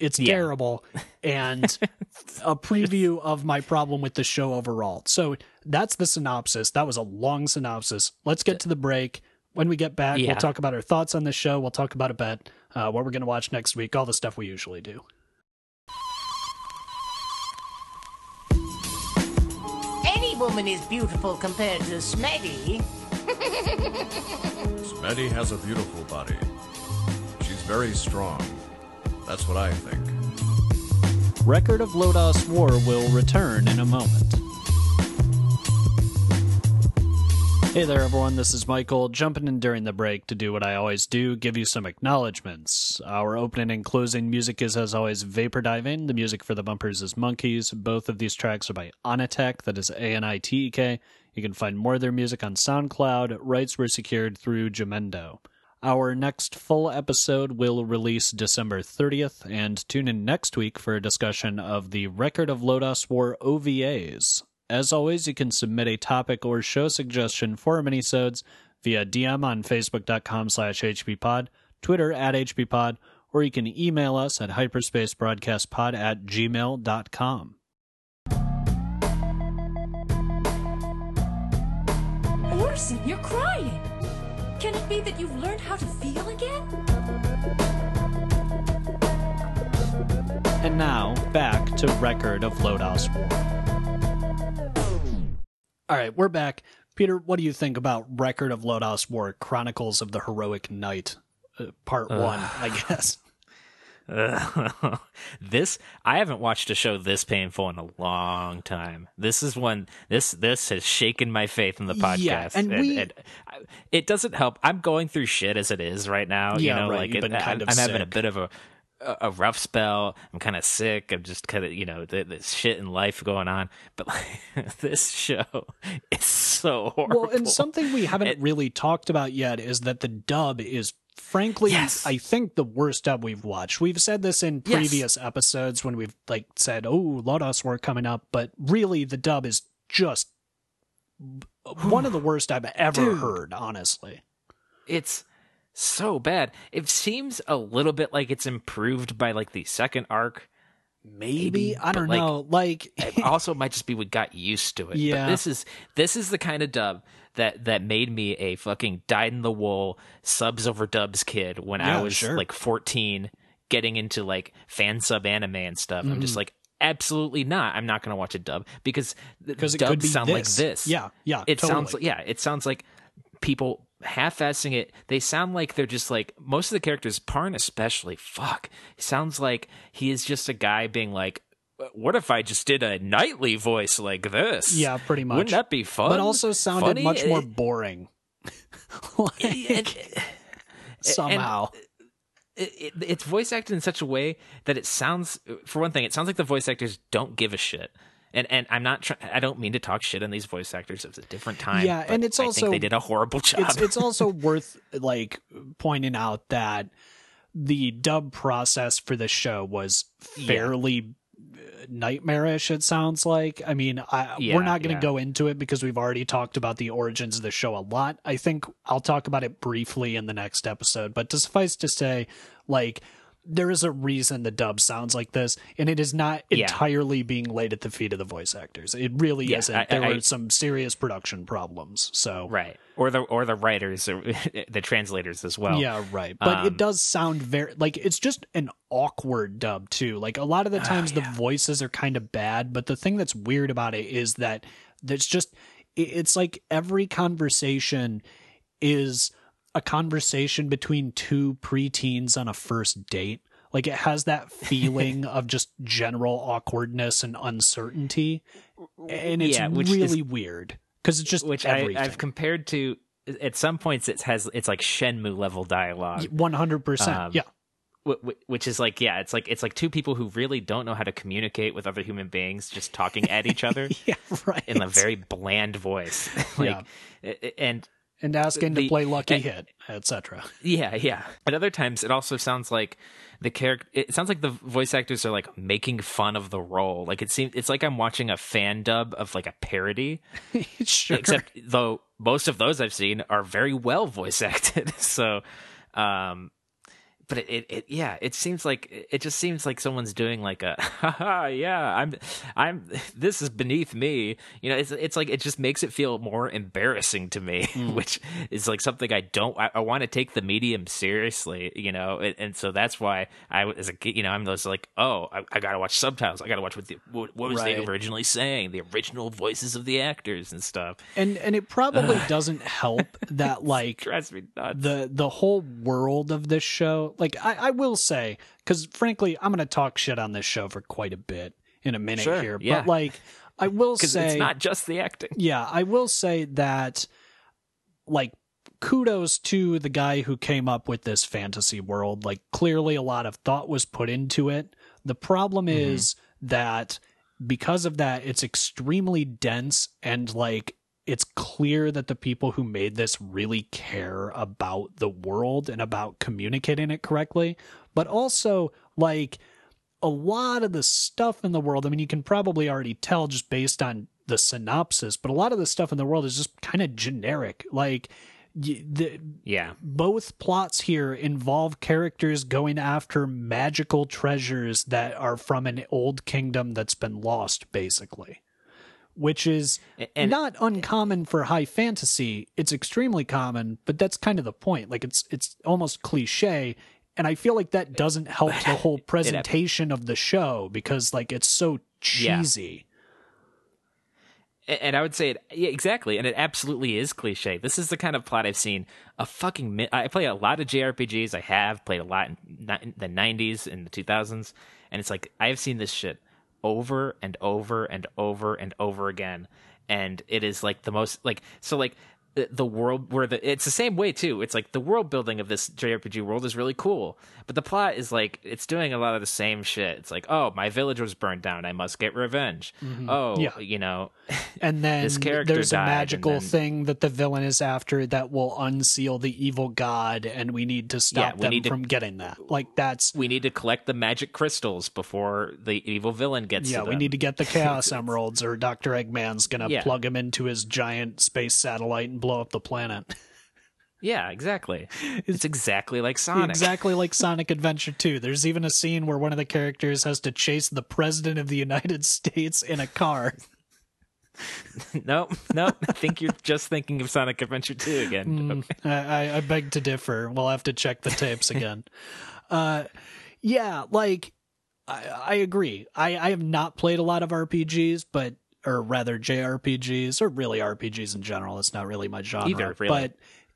It's Yeah. terrible and a preview of my problem with the show overall. So that's the synopsis. That was a long synopsis. Let's get to the break. When we get back Yeah. we'll talk about our thoughts on the show. We'll talk about a bet uh, what we're going to watch next week all the stuff we usually do woman is beautiful compared to Smetty. Smetty has a beautiful body. She's very strong. That's what I think. record of lodoss war will return in a moment Hey there, everyone. This is Michael, jumping in during the break to do what I always do give you some acknowledgments. Our opening and closing music is, as always, Vapor Diving. The music for the bumpers is Monkeys. Both of these tracks are by Anitek, that is A N I T E K. You can find more of their music on SoundCloud. Rights were secured through Jamendo. Our next full episode will release December 30th, and tune in next week for a discussion of the Record of Lodoss War OVAs. As always, you can submit a topic or show suggestion for minisodes via DM on facebook.com slash hbpod, Twitter at hbpod, or you can email us at hyperspacebroadcastpod at gmail.com. Orson, you're crying. Can it be that you've learned how to feel again? And now, back to Record of Lodoss War. All right, we're back. Peter, what do you think about Record of Lodoss War Chronicles of the Heroic Knight? Uh, part one, I guess. Ugh. this I haven't watched a show this painful in a long time. This is one this this has shaken my faith in the podcast. Yeah, and we- I- it doesn't help. I'm going through shit as it is right now. Yeah, you know, right, like you've it, been kind of I'm having a bit of a a a rough spell. I'm kind of sick. I'm just kind of you know the, the shit in life going on. But like, this show is so horrible. Well, and something we haven't It- really talked about yet is that the dub is frankly Yes. I think the worst dub we've watched. We've said this in Yes. previous episodes when we've like said, "Oh, Lodoss were coming up," but really the dub is just one of the worst I've ever Dude. heard, honestly. it's so bad. It seems a little bit like it's improved by like the second arc. Maybe, I don't like, know. Like It also might just be we got used to it. Yeah. But this is this is the kind of dub that that made me a fucking dyed in the wool subs over dubs kid when Yeah, I was sure. like 14 getting into like fan sub anime and stuff. I'm Mm-hmm. just like absolutely not. I'm not going to watch a dub because because it dubs sound this. like this. Yeah, yeah. It totally. sounds like yeah, it sounds like people half-assing it. They sound like they're just like most of the characters, Parn especially. Fuck, sounds like he is just a guy being like. What if I just did a nightly voice like this? Yeah, pretty much. Wouldn't that be fun? but also sounded Funny? much more uh, boring. like, it- somehow. it, it, it's voice acted in such a way that it sounds for one thing it sounds like the voice actors don't give a shit and and i'm not try- i don't mean to talk shit on these voice actors. It's a different time Yeah, and it's I also- think they did a horrible job. it's it's also worth like pointing out that the dub process for the show was fairly uh, nightmarish it sounds like. I mean I, Yeah, we're not going to yeah. go into it because we've already talked about the origins of the show a lot. I think i'll talk about it briefly in the next episode but to suffice to say like there is a reason the dub sounds like this and it is not Yeah. entirely being laid at the feet of the voice actors it really Yeah, isn't I- there I- were some serious production problems so right or the or the writers or the translators as well yeah, right. But um, it does sound very like it's just an awkward dub too. Like a lot of the Oh, times the voices are kind of bad, but the thing that's weird about it is that there's just it's like every conversation is a conversation between two preteens on a first date. Like it has that feeling of just general awkwardness and uncertainty, and it's Yeah, which is- really weird because it's just which I, everything. i've compared to at some points it has it's like shenmue level dialogue One hundred percent, Um, yeah. Wh- wh- which is like yeah it's like it's like two people who really don't know how to communicate with other human beings just talking at each other Yeah, right. in a very bland voice like a- and and asking the- to play lucky and- hit, etc. yeah yeah at other times it also sounds like the character it sounds like the voice actors are like making fun of the role like it seems it's like i'm watching a fan dub of like a parody sure. except though most of those i've seen are very well voice acted so um but it, it, it yeah it seems like it just seems like someone's doing like a haha yeah i'm i'm this is beneath me. You know it's it's like it just makes it feel more embarrassing to me mm. which is like something i don't i, I want to take the medium seriously you know and, and so that's why i was a kid you know i'm just like oh i, I gotta watch subtitles. I gotta watch what the what, what was they originally saying the original voices of the actors and stuff. And and it probably doesn't help that like drives me nuts. the the whole world of this show. Like I, I will say, because frankly, I'm going to talk shit on this show for quite a bit in a minute Sure, here. yeah. But like, I will say, it's not just the acting yeah, I will say that like kudos to the guy who came up with this fantasy world. Like clearly a lot of thought was put into it. The problem mm-hmm. is that because of that it's extremely dense and like it's clear that the people who made this really care about the world and about communicating it correctly but also like a lot of the stuff in the world, I mean, you can probably already tell just based on the synopsis, but a lot of the stuff in the world is just kind of generic. Like, the, yeah both plots here involve characters going after magical treasures that are from an old kingdom that's been lost, basically. Which is and- not uncommon for high fantasy. It's extremely common, but that's kind of the point. Like it's it's almost cliche, and I feel like that doesn't help the whole presentation of the show because like it's so cheesy. A- And I would say it yeah, exactly, and it absolutely is cliche. This is the kind of plot I've seen a fucking. Mi- I play a lot of JRPGs. I have played a lot in the '90s and the 2000s, and it's like I have seen this shit over and over and over and over again, and it is like the most like so like the, world where the it's the same way too. It's like the world building of this JRPG world is really cool, but the plot is like it's doing a lot of the same shit. It's like oh my village was burned down, I must get revenge. Mm-hmm. Oh Yeah. you know. And then This character there's a magical then- thing that the villain is after that will unseal the evil god, and we need to stop we them to- from getting that. Like that's we need to collect the magic crystals before the evil villain gets yeah, we need to get the Chaos Emeralds, or Doctor Eggman's gonna Yeah. plug him into his giant space satellite and blow up the planet. yeah exactly it's exactly like sonic Exactly like Sonic Adventure 2. There's even a scene where one of the characters has to chase the president of the United States in a car. nope nope i think you're just thinking of sonic adventure 2 Mm. again I, I, I beg to differ. We'll have to check the tapes again. uh, yeah, like I, I agree. I, I have not played a lot of RPGs, but or rather JRPGs, or really RPGs in general. It's not really my genre, Either, really. but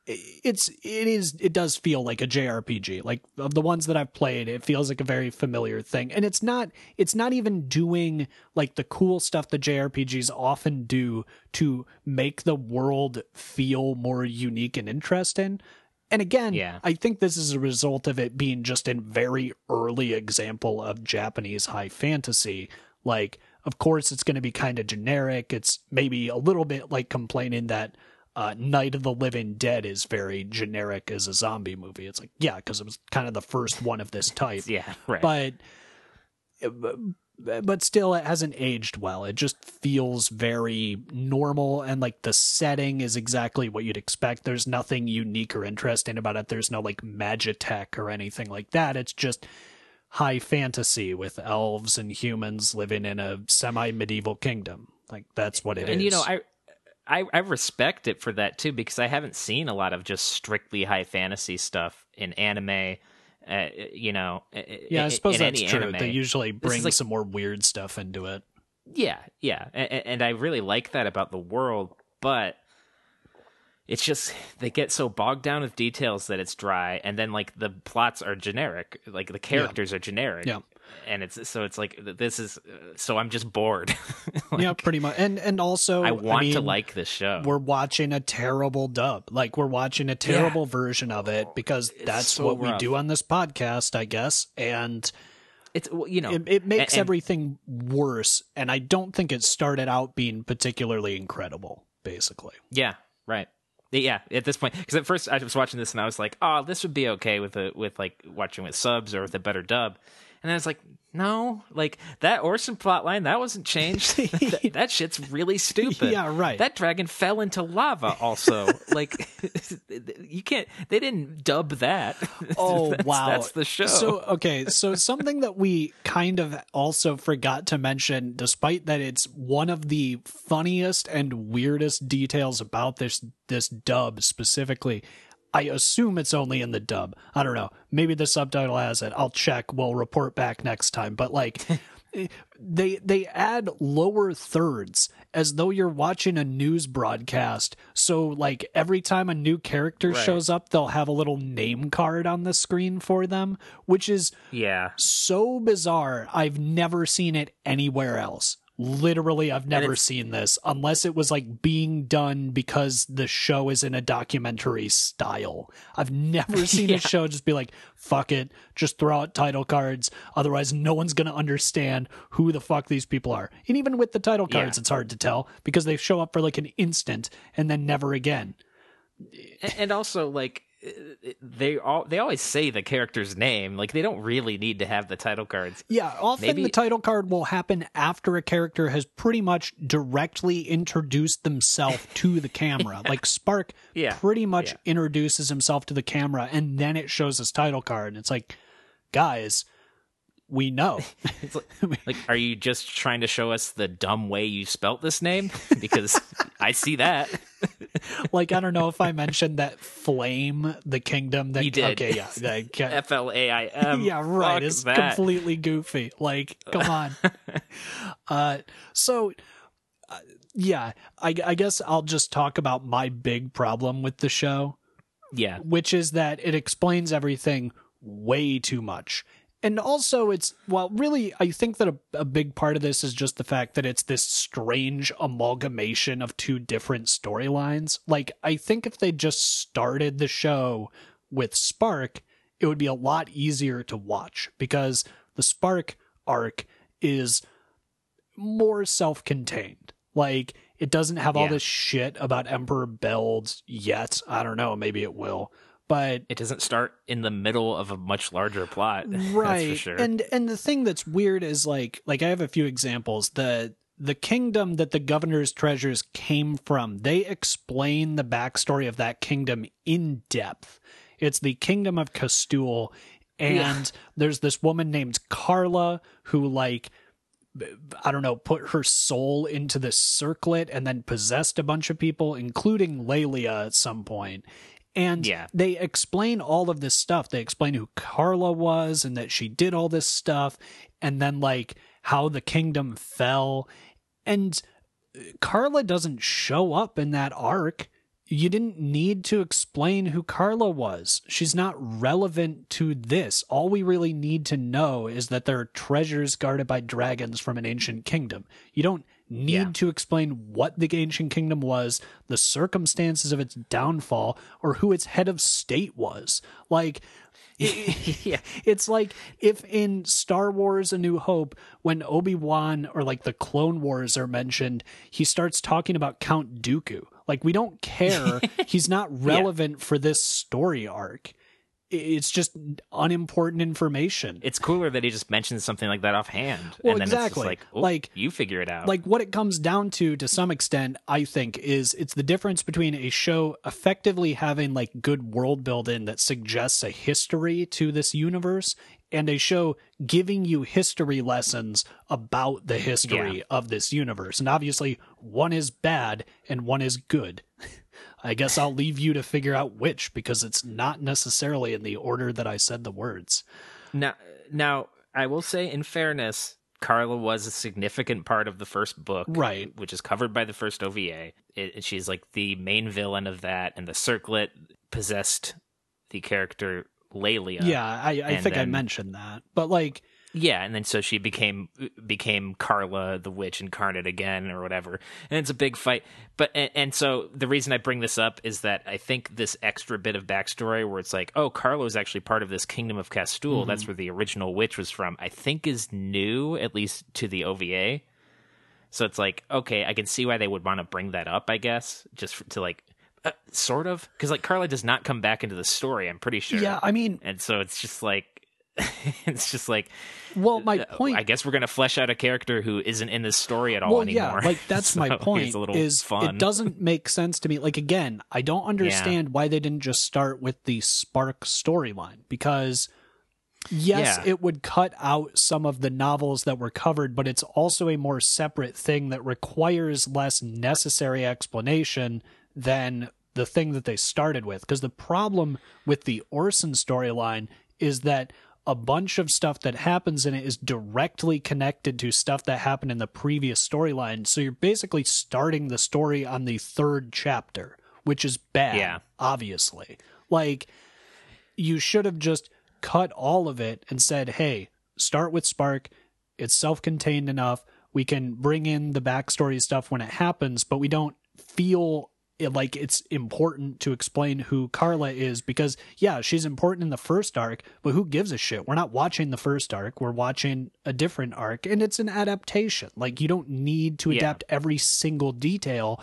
it's it is it does feel like a JRPG. Like of the ones that I've played, it feels like a very familiar thing. And it's not it's not even doing like the cool stuff that JRPGs often do to make the world feel more unique and interesting. And again, Yeah. I think this is a result of it being just a very early example of Japanese high fantasy. Like, of course, it's going to be kind of generic. It's maybe a little bit like complaining that uh, Night of the Living Dead is very generic as a zombie movie. It's like, yeah, because it was kind of the first one of this type. Yeah, right. But but still it hasn't aged well. It just feels very normal and like the setting is exactly what you'd expect. There's nothing unique or interesting about it. There's no like magitech or anything like that. It's just high fantasy with elves and humans living in a semi-medieval kingdom. Like that's what it is. and you know, I, I I respect it for that too because I haven't seen a lot of just strictly high fantasy stuff in anime. Uh, you know, yeah, I suppose that's true. anime. They usually bring like- some more weird stuff into it. Yeah, yeah, and, and I really like that about the world, but it's just they get so bogged down with details that it's dry, and then like the plots are generic, like the characters are generic, Yeah. and it's so it's like this is uh, so I'm just bored. Like, yeah, pretty much. And and also I want to mean, like this show. we're watching a terrible dub. Like we're watching a terrible version of it because that's so what we do on this podcast, I guess. And It's you know it, it makes and- everything worse. And I don't think it started out being particularly incredible. Basically, Yeah, right. Yeah, at this point, because at first I was watching this and I was like, "Oh, this would be okay with a with like watching with subs or with a better dub," and I was like, "No, like that Orson plotline that wasn't changed. that, that shit's really stupid. Yeah, right. That dragon fell into lava. Also, like you can't. They didn't dub that. Oh That's- wow, that's the show. So okay, so something that we kind of also forgot to mention, despite that it's one of the funniest and weirdest details about this this dub specifically. I assume it's only in the dub. I don't know. Maybe the subtitle has it. I'll check. We'll report back next time. But like they they add lower thirds as though you're watching a news broadcast. So like every time a new character shows up, they'll have a little name card on the screen for them, which is yeah, so bizarre. I've never seen it anywhere else. Literally, I've never seen this unless it was like being done because the show is in a documentary style. I've never seen a show just be like, fuck it, just throw out title cards. Otherwise, no one's going to understand who the fuck these people are. And even with the title cards, Yeah. it's hard to tell because they show up for like an instant and then never again. and, also like they all they always say the character's name. Like they don't really need to have the title cards. Yeah, often Maybe- the title card will happen after a character has pretty much directly introduced themselves to the camera. Like Spark Yeah, pretty much yeah. introduces himself to the camera and then it shows his title card. And it's like, guys, we know. It's like, like, are you just trying to show us the dumb way you spelt this name? Because I see that. like, I don't know if I mentioned that Flaim, the kingdom that You did. Okay, yeah. F L A I M. yeah, right. It's that. completely goofy. Like, come on. uh, so, uh, yeah, I, I guess I'll just talk about my big problem with the show, Yeah, which is that it explains everything way too much. And also, it's, well, really, I think that a, a big part of this is just the fact that it's this strange amalgamation of two different storylines. Like, I think if they just started the show with Spark, it would be a lot easier to watch because the Spark arc is more self contained. Like, it doesn't have all Yeah. this shit about Emperor Beld yet. I don't know, maybe it will. But it doesn't start in the middle of a much larger plot. right That's for sure. and and the thing that's weird is like like i have a few examples the the kingdom that the governor's treasures came from they explain the backstory of that kingdom in depth it's the kingdom of castule and there's this woman named carla who like I don't know, put her soul into this circlet and then possessed a bunch of people, including Lelia at some point. And Yeah. they explain all of this stuff. They explain who Carla was and that she did all this stuff, and then like how the kingdom fell. And uh, Carla doesn't show up in that arc. You didn't need to explain who Carla was. She's not relevant to this. All we really need to know is that there are treasures guarded by dragons from an ancient kingdom. You don't need Yeah. to explain what the ancient kingdom was, the circumstances of its downfall, or who its head of state was. Like, yeah. it's like if in Star Wars A New Hope, when Obi Wan or like the Clone Wars are mentioned, he starts talking about Count Dooku. Like, we don't care. He's not relevant for this story arc. It's just unimportant information. It's cooler that he just mentions something like that offhand. Well, and then exactly. It's just like, Like- you figure it out. like what it comes down to to some extent i think is it's the difference between a show effectively having like good world building that suggests a history to this universe and a show giving you history lessons about the history Yeah. of this universe and obviously one is bad and one is good i guess i'll leave you to figure out which because it's not necessarily in the order that i said the words Now, now I will say, in fairness, Carla was a significant part of the first book, Right. Which is covered by the first OVA. It, she's like the main villain of that, and the Circlet possessed the character Lelia. yeah i, I think i mentioned that but like yeah, and then so she became became Carla the witch incarnate again or whatever, and it's a big fight. But and, and so the reason I bring this up is that I think this extra bit of backstory where it's like, oh, Carla is actually part of this kingdom of Castul. That's where the original witch was from. I think is new at least to the OVA. So it's like, okay, I can see why they would want to bring that up. I guess just for, to like. Uh, sort of because like carla does not come back into the story i'm pretty sure yeah i mean and so it's just like it's just like well my uh, point I guess we're gonna flesh out a character who isn't in this story at all well, anymore. yeah, like that's So my it's point. a little is fun. it doesn't make sense to me? Like again, I don't understand why they didn't just start with the Spark storyline because. Yes, Yeah. it would cut out some of the novels that were covered, but it's also a more separate thing that requires less necessary explanation than the thing that they started with. Because the problem with the Orson storyline is that a bunch of stuff that happens in it is directly connected to stuff that happened in the previous storyline. So you're basically starting the story on the third chapter, which is bad, Yeah. obviously. Like, you should have just cut all of it and said, hey, start with Spark. It's self contained enough. We can bring in the backstory stuff when it happens, but we don't feel it like it's important to explain who Carla is because, yeah, she's important in the first arc, but who gives a shit? We're not watching the first arc. We're watching a different arc, and it's an adaptation. Like, you don't need to Yeah. adapt every single detail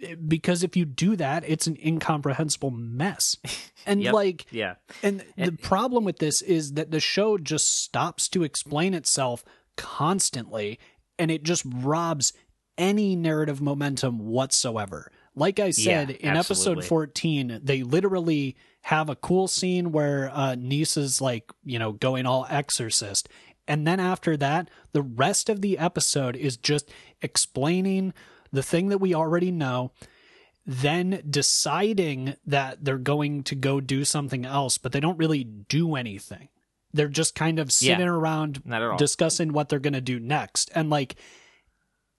eh, because if you do that, it's an incomprehensible mess. And Yep. like, yeah, and the problem with this is that the show just stops to explain itself constantly and it just robs any narrative momentum whatsoever. Like I said, Yeah, in episode 14, they literally have a cool scene where uh, Niece is like, you know, going all exorcist. And then after that, the rest of the episode is just explaining the thing that we already know then deciding that they're going to go do something else, but they don't really do anything. They're just kind of sitting Yeah, around not at all. discussing what they're going to do next. And like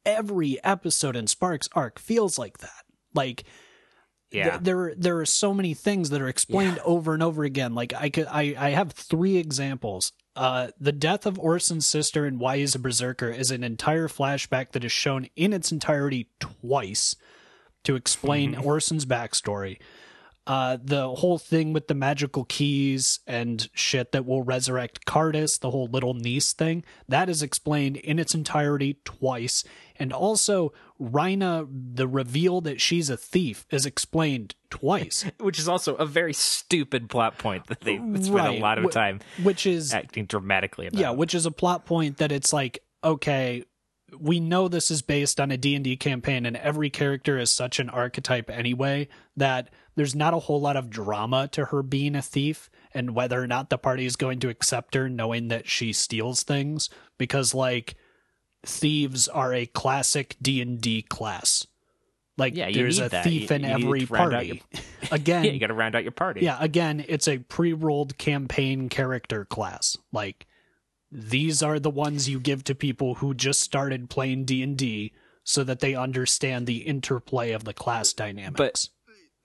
every episode in Sparks arc feels like that. Like yeah. th- there there are so many things that are explained over and over again. Like I could I I have three examples. Uh, the death of Orson's sister and why he's a berserker is an entire flashback that is shown in its entirety twice to explain Orson's backstory. Uh, the whole thing with the magical keys and shit that will resurrect Kardis, the whole little niece thing, that is explained in its entirety twice. And also, Rhina, the reveal that she's a thief is explained twice. which is also a very stupid plot point that they spend Right, a lot of wh- time Which is acting dramatically about. yeah which is a plot point that it's like okay we know this is based on a d&d campaign and every character is such an archetype anyway that there's not a whole lot of drama to her being a thief and whether or not the party is going to accept her knowing that she steals things because like thieves are a classic d&d class like Yeah, there's a that. thief You- in you every to round out party again yeah, you got to round out your party. yeah, again, it's a pre-rolled campaign character class. Like these are the ones you give to people who just started playing D&D so that they understand the interplay of the class dynamics. but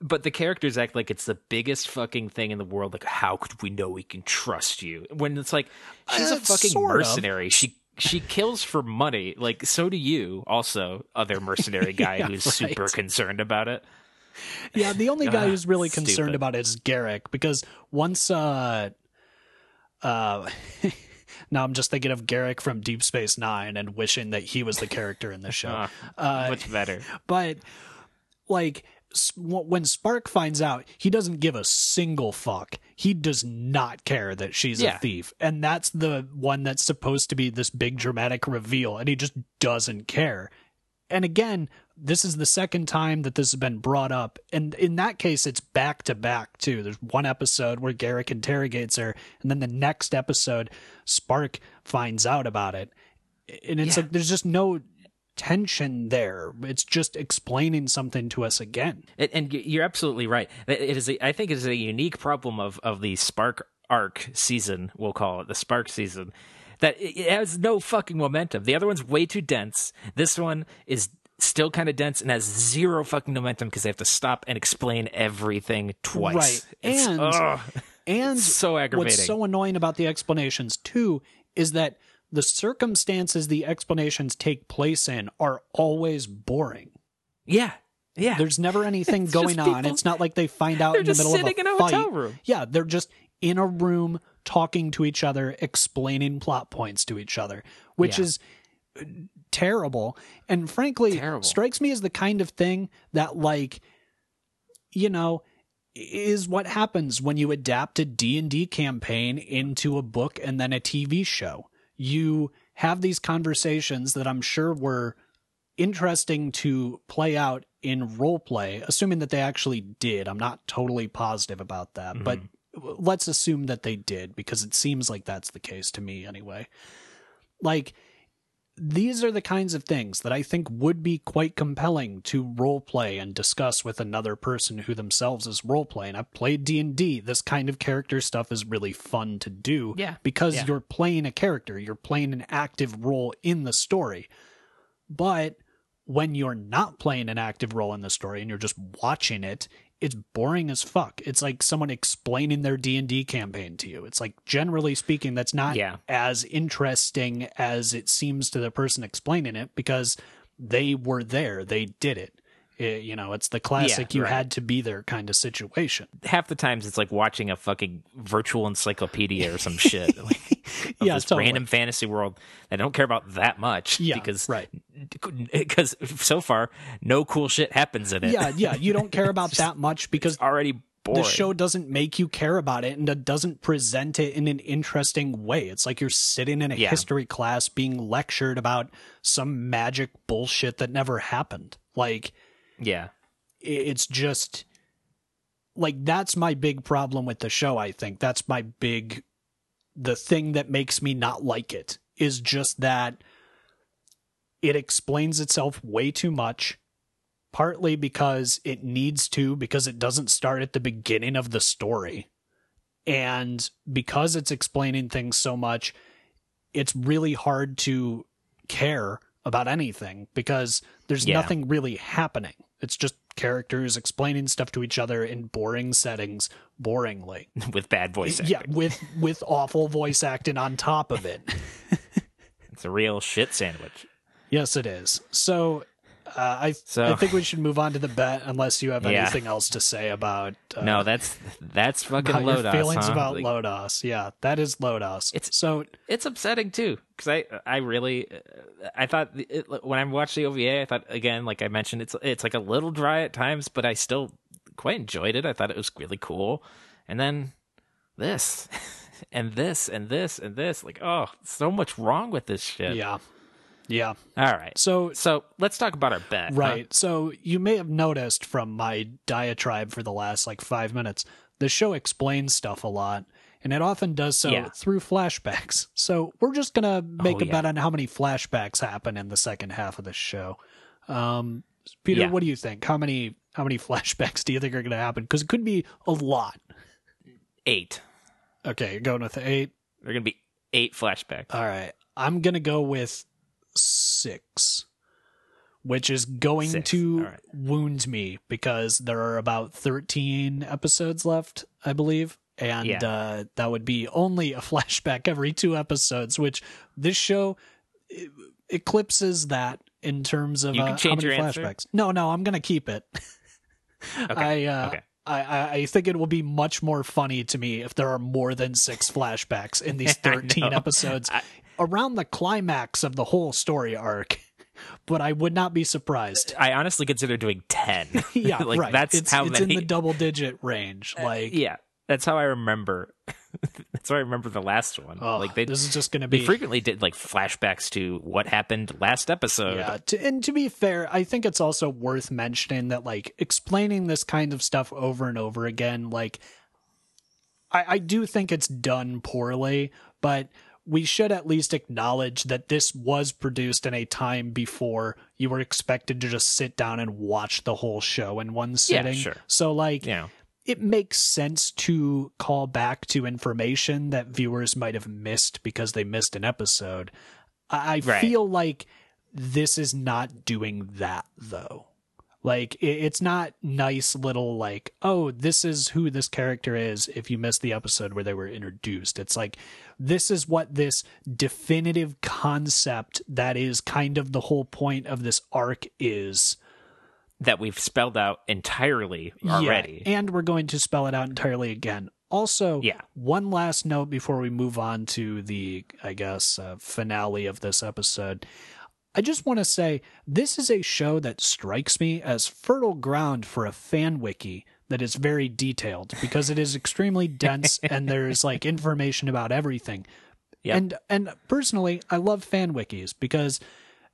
but the characters act like it's the biggest fucking thing in the world. Like, how could we know we can trust you? When it's like she's Uh, a fucking sort of. mercenary. She she kills for money. Like, so do you. Also, other mercenary guy Yeah, who's super concerned about it. Yeah, the only guy Ah, who's really concerned stupid. about it is Garrick because once uh uh now I'm just thinking of Garrick from Deep Space 9 and wishing that he was the character in the show. Ah, Uh, much better. but like when Spark finds out, he doesn't give a single fuck. He does not care that she's Yeah. a thief. And that's the one that's supposed to be this big dramatic reveal and he just doesn't care. And again, this is the second time that this has been brought up. And in that case, it's back to back, too. There's one episode where Garrick interrogates her, and then the next episode, Spark finds out about it. And it's Yeah. like there's just no tension there. It's just explaining something to us again. And, you're absolutely right. It is. A, I think it is a unique problem of of the Spark arc season. We'll call it the Spark season. That it it has no fucking momentum. The other one's way too dense. This one is still kind of dense and has zero fucking momentum because they have to stop and explain everything twice. Right. It's- And- ugh. And so aggravating. What's so annoying about the explanations too is that the circumstances the explanations take place in are always boring. yeah, yeah. There's never anything going on. It's not like they find out in the middle of a sitting in a fight. hotel room. Yeah, they're just in a room talking to each other, explaining plot points to each other, which Yeah. is uh, terrible and frankly Terrible. strikes me as the kind of thing that like you know is what happens when you adapt a D&D campaign into a book and then a TV show. You have these conversations that I'm sure were interesting to play out in role play, assuming that they actually did. I'm not totally positive about that, but mm-hmm. let's assume that they did because it seems like that's the case to me anyway. Like these are the kinds of things that I think would be quite compelling to role play and discuss with another person who themselves is role playing. I've played D&D. This kind of character stuff is really fun to do Yeah. because Yeah. you're playing a character, you're playing an active role in the story. But when you're not playing an active role in the story and you're just watching it, it's boring as fuck. It's like someone explaining their D&D campaign to you. It's like generally speaking that's not Yeah. as interesting as it seems to the person explaining it because they were there, they did it. It- you know, it's the classic you right. had to be there kind of situation. half the times it's like watching a fucking virtual encyclopedia or some shit. Like, Yeah, this totally. random fantasy world that I don't care about that much. Yeah, because right. Because so far, no cool shit happens in it. Yeah, yeah, you don't care about that much because already boring. the show doesn't make you care about it and it doesn't present it in an interesting way. It's like you're sitting in a Yeah. history class being lectured about some magic bullshit that never happened. Like yeah, it's just like that's my big problem with the show, I think. That's my big the thing that makes me not like it is just that it explains itself way too much partly because it needs to because it doesn't start at the beginning of the story and because it's explaining things so much it's really hard to care about anything because there's Yeah. nothing really happening it's just characters explaining stuff to each other in boring settings boringly with bad voice acting. yeah with with awful voice acting on top of it it's a real shit sandwich. yes it is so uh, I, So- I think we should move on to the bet unless you have Yeah. anything else to say about uh, no, that's that's fucking about your feelings huh? about Like, Lodoss. Yeah, that is Lodoss. It's- so It's upsetting too because I I really I thought it, when I watched the OVA I thought again like I mentioned it's it's like a little dry at times but I still quite enjoyed it I thought it was really cool and then this and this and this and this like oh so much wrong with this shit yeah, yeah. all right So so let's talk about our bet huh? right. So you may have noticed from my diatribe for the last like five minutes, the show explains stuff a lot, and it often does so Yeah. through flashbacks. So we're just gonna make Oh, a yeah. bet on how many flashbacks happen in the second half of the show. Um, Peter, Yeah. what do you think? How many how many flashbacks do you think are gonna happen? Because it could be a lot. eight Okay, going with eight. they're gonna be eight flashbacks All right. I'm going to go with six. which is going Six. to right. wound me because there are about 13 episodes left, I believe. And Yeah. uh, that would be only a flashback every two episodes, which this show eclipses that in terms of You uh, can how change many your answer. flashbacks. No, no, I'm going to keep it. Okay. I, uh, okay. I, I, I think it will be much more funny to me if there are more than six flashbacks in these 13 episodes I- around the climax of the whole story arc. But I would not be surprised. I honestly consider doing ten. Yeah, like right. that's it's, how it's many. in the double digit range. Uh, like, yeah, that's how I remember. that's how I remember the last one. oh, like they this is just going to they be. frequently did like flashbacks to what happened last episode. Yeah, to, and to be fair, I think it's also worth mentioning that like explaining this kind of stuff over and over again, like I, I do think it's done poorly, but we should at least acknowledge that this was produced in a time before you were expected to just sit down and watch the whole show in one sitting. Yeah, sure. So like know, it makes sense to call back to information that viewers might have missed because they missed an episode. I, I Right. feel like this is not doing that though. Like it, it's not nice little like, oh, this is who this character is if you missed the episode where they were introduced. It's like this is what this definitive concept that is kind of the whole point of this arc is. that we've spelled out entirely already. Yeah, and we're going to spell it out entirely again. Also, Yeah. one last note before we move on to the, I guess, uh, finale of this episode. I just want to say this is a show that strikes me as fertile ground for a fan wiki that is very detailed because it is extremely dense and there's like information about everything. Yep. And and personally, I love fan wikis because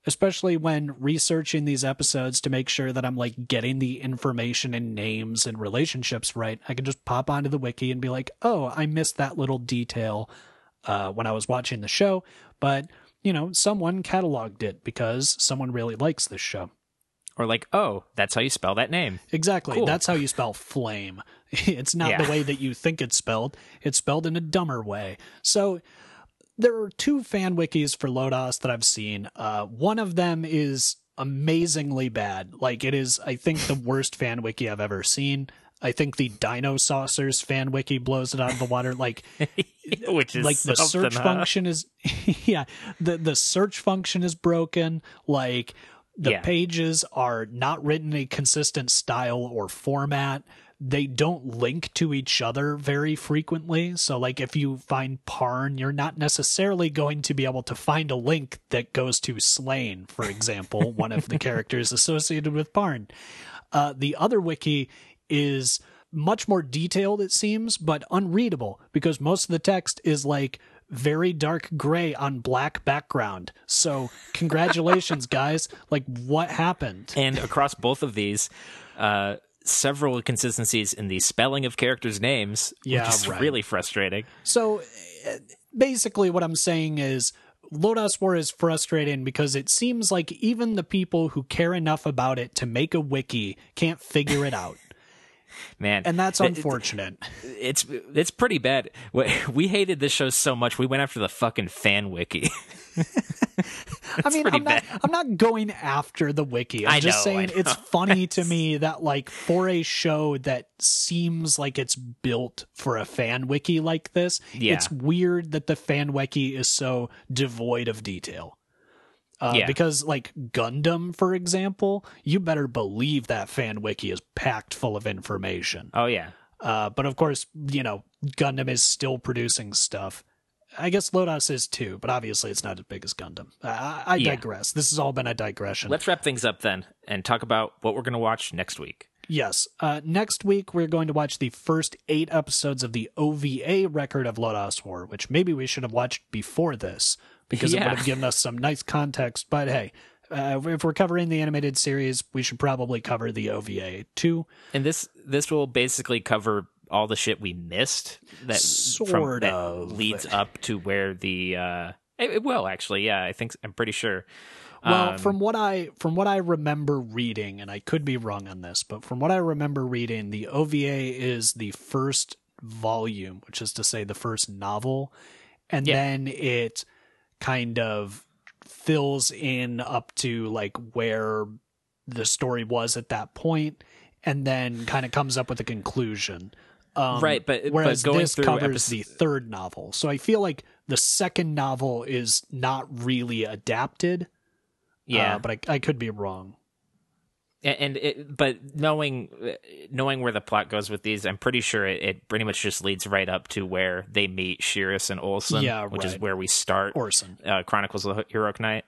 especially when researching these episodes to make sure that I'm like getting the information and names and relationships right, I can just pop onto the wiki and be like, "Oh, I missed that little detail uh, when I was watching the show," but you know, someone cataloged it because someone really likes this show. or like, oh, that's how you spell that name. Exactly. Cool. That's how you spell Flaim. It's not Yeah. the way that you think it's spelled. It's spelled in a dumber way. So there are two fan wikis for Lodoss that I've seen. Uh, one of them is amazingly bad. Like it is, I think, the worst fan wiki I've ever seen. I think the Dinosaucers fan wiki blows it out of the water. Like Which is like the search huh? function is yeah the the search function is broken like the Yeah. pages are not written in a consistent style or format they don't link to each other very frequently so like if you find parn you're not necessarily going to be able to find a link that goes to Slayn for example one of the characters associated with parn uh, the other wiki is much more detailed, it seems, but unreadable because most of the text is like very dark gray on black background. So, congratulations, guys. Like, what happened? And across both of these, uh, several inconsistencies in the spelling of characters' names, Yeah, which is right. really frustrating. So, uh, basically, what I'm saying is. Lodoss War is frustrating because it seems like even the people who care enough about it to make a wiki can't figure it out. Man, And that's th- unfortunate. it's it's pretty bad. We, hated this show so much we went after the fucking fan wiki. I mean, I'm not. I'm not going after the wiki. I'm I just know, saying it's funny to me that like for a show that seems like it's built for a fan wiki like this, Yeah. it's weird that the fan wiki is so devoid of detail. Uh, Yeah. Because like Gundam, for example, you better believe that fan wiki is packed full of information. oh yeah, Uh, but of course, you know, Gundam is still producing stuff. I guess Lodoss is too, but obviously it's not as big as Gundam. I, I Yeah. digress. This has all been a digression. let's wrap things up then and talk about what we're gonna watch next week. yes. Uh, next week, we're going to watch the first eight episodes of the OVA record of Lodoss War, which maybe we should have watched before this because it would have given us some nice context. But hey, uh, if we're covering the animated series, we should probably cover the OVA too. And this this will basically cover all the shit we missed that Sort that of. leads up to where the uh it, it will actually yeah I think I'm pretty sure Well, Um, from what I from what I remember reading, and I could be wrong on this, but from what I remember reading, the OVA is the first volume, which is to say the first novel, and Yeah. then it kind of fills in up to like where the story was at that point and then kind of comes up with a conclusion. Um, Right, but- whereas but going this through covers epis- the third novel, so I feel like the second novel is not really adapted. Yeah, uh, but I, I could be wrong. And it, but knowing knowing where the plot goes with these, I'm pretty sure it, it pretty much just leads right up to where they meet Shiris and Orson, Yeah, which is where we start. Orson. uh, Chronicles of the Heroic Knight.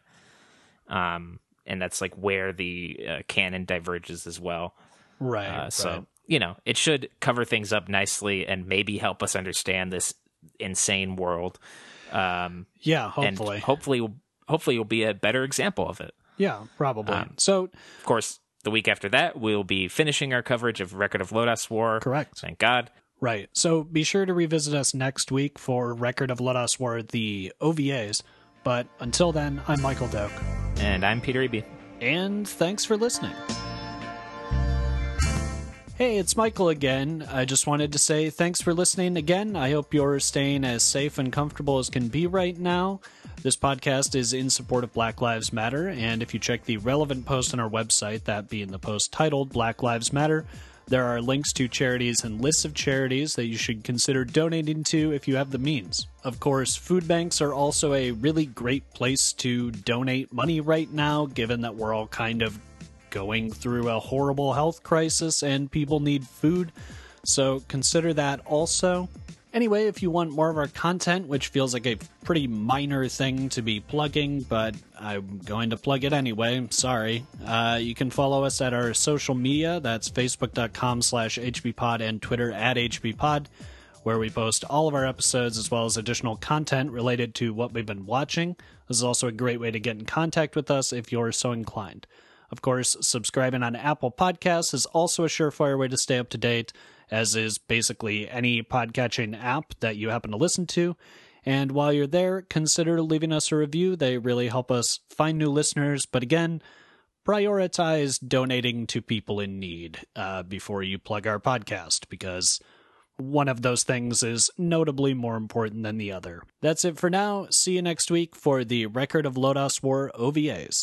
Um, and that's like where the uh, canon diverges as well. Right. Uh, so right. you know, it should cover things up nicely and maybe help us understand this insane world. Um, yeah, and hopefully. hopefully, hopefully, you'll be a better example of it. yeah, probably. um, so Of course, the week after that, we'll be finishing our coverage of Record of Lodoss War. correct. Thank God. Right. So be sure to revisit us next week for Record of Us War, the OVAs. But until then, I'm Michael Doak. And I'm Peter Eby. And thanks for listening. Hey, it's Michael again. I just wanted to say thanks for listening again. I hope you're staying as safe and comfortable as can be right now. This podcast is in support of Black Lives Matter, and if you check the relevant post on our website, that being the post titled Black Lives Matter, there are links to charities and lists of charities that you should consider donating to if you have the means. Of course, food banks are also a really great place to donate money right now, given that we're all kind of going through a horrible health crisis and people need food. So consider that also. Anyway, if you want more of our content, which feels like a pretty minor thing to be plugging, but I'm going to plug it anyway, sorry. Uh, you can follow us at our social media. That's facebook.com slash hbpod and Twitter at hbpod, where we post all of our episodes as well as additional content related to what we've been watching. This is also a great way to get in contact with us if you're so inclined. Of course, subscribing on Apple Podcasts is also a surefire way to stay up to date, as is basically any podcatching app that you happen to listen to. And while you're there, consider leaving us a review. They really help us find new listeners. But again, prioritize donating to people in need uh, before you plug our podcast, because one of those things is notably more important than the other. That's it for now. See you next week for the Record of Lodoss War OVAs.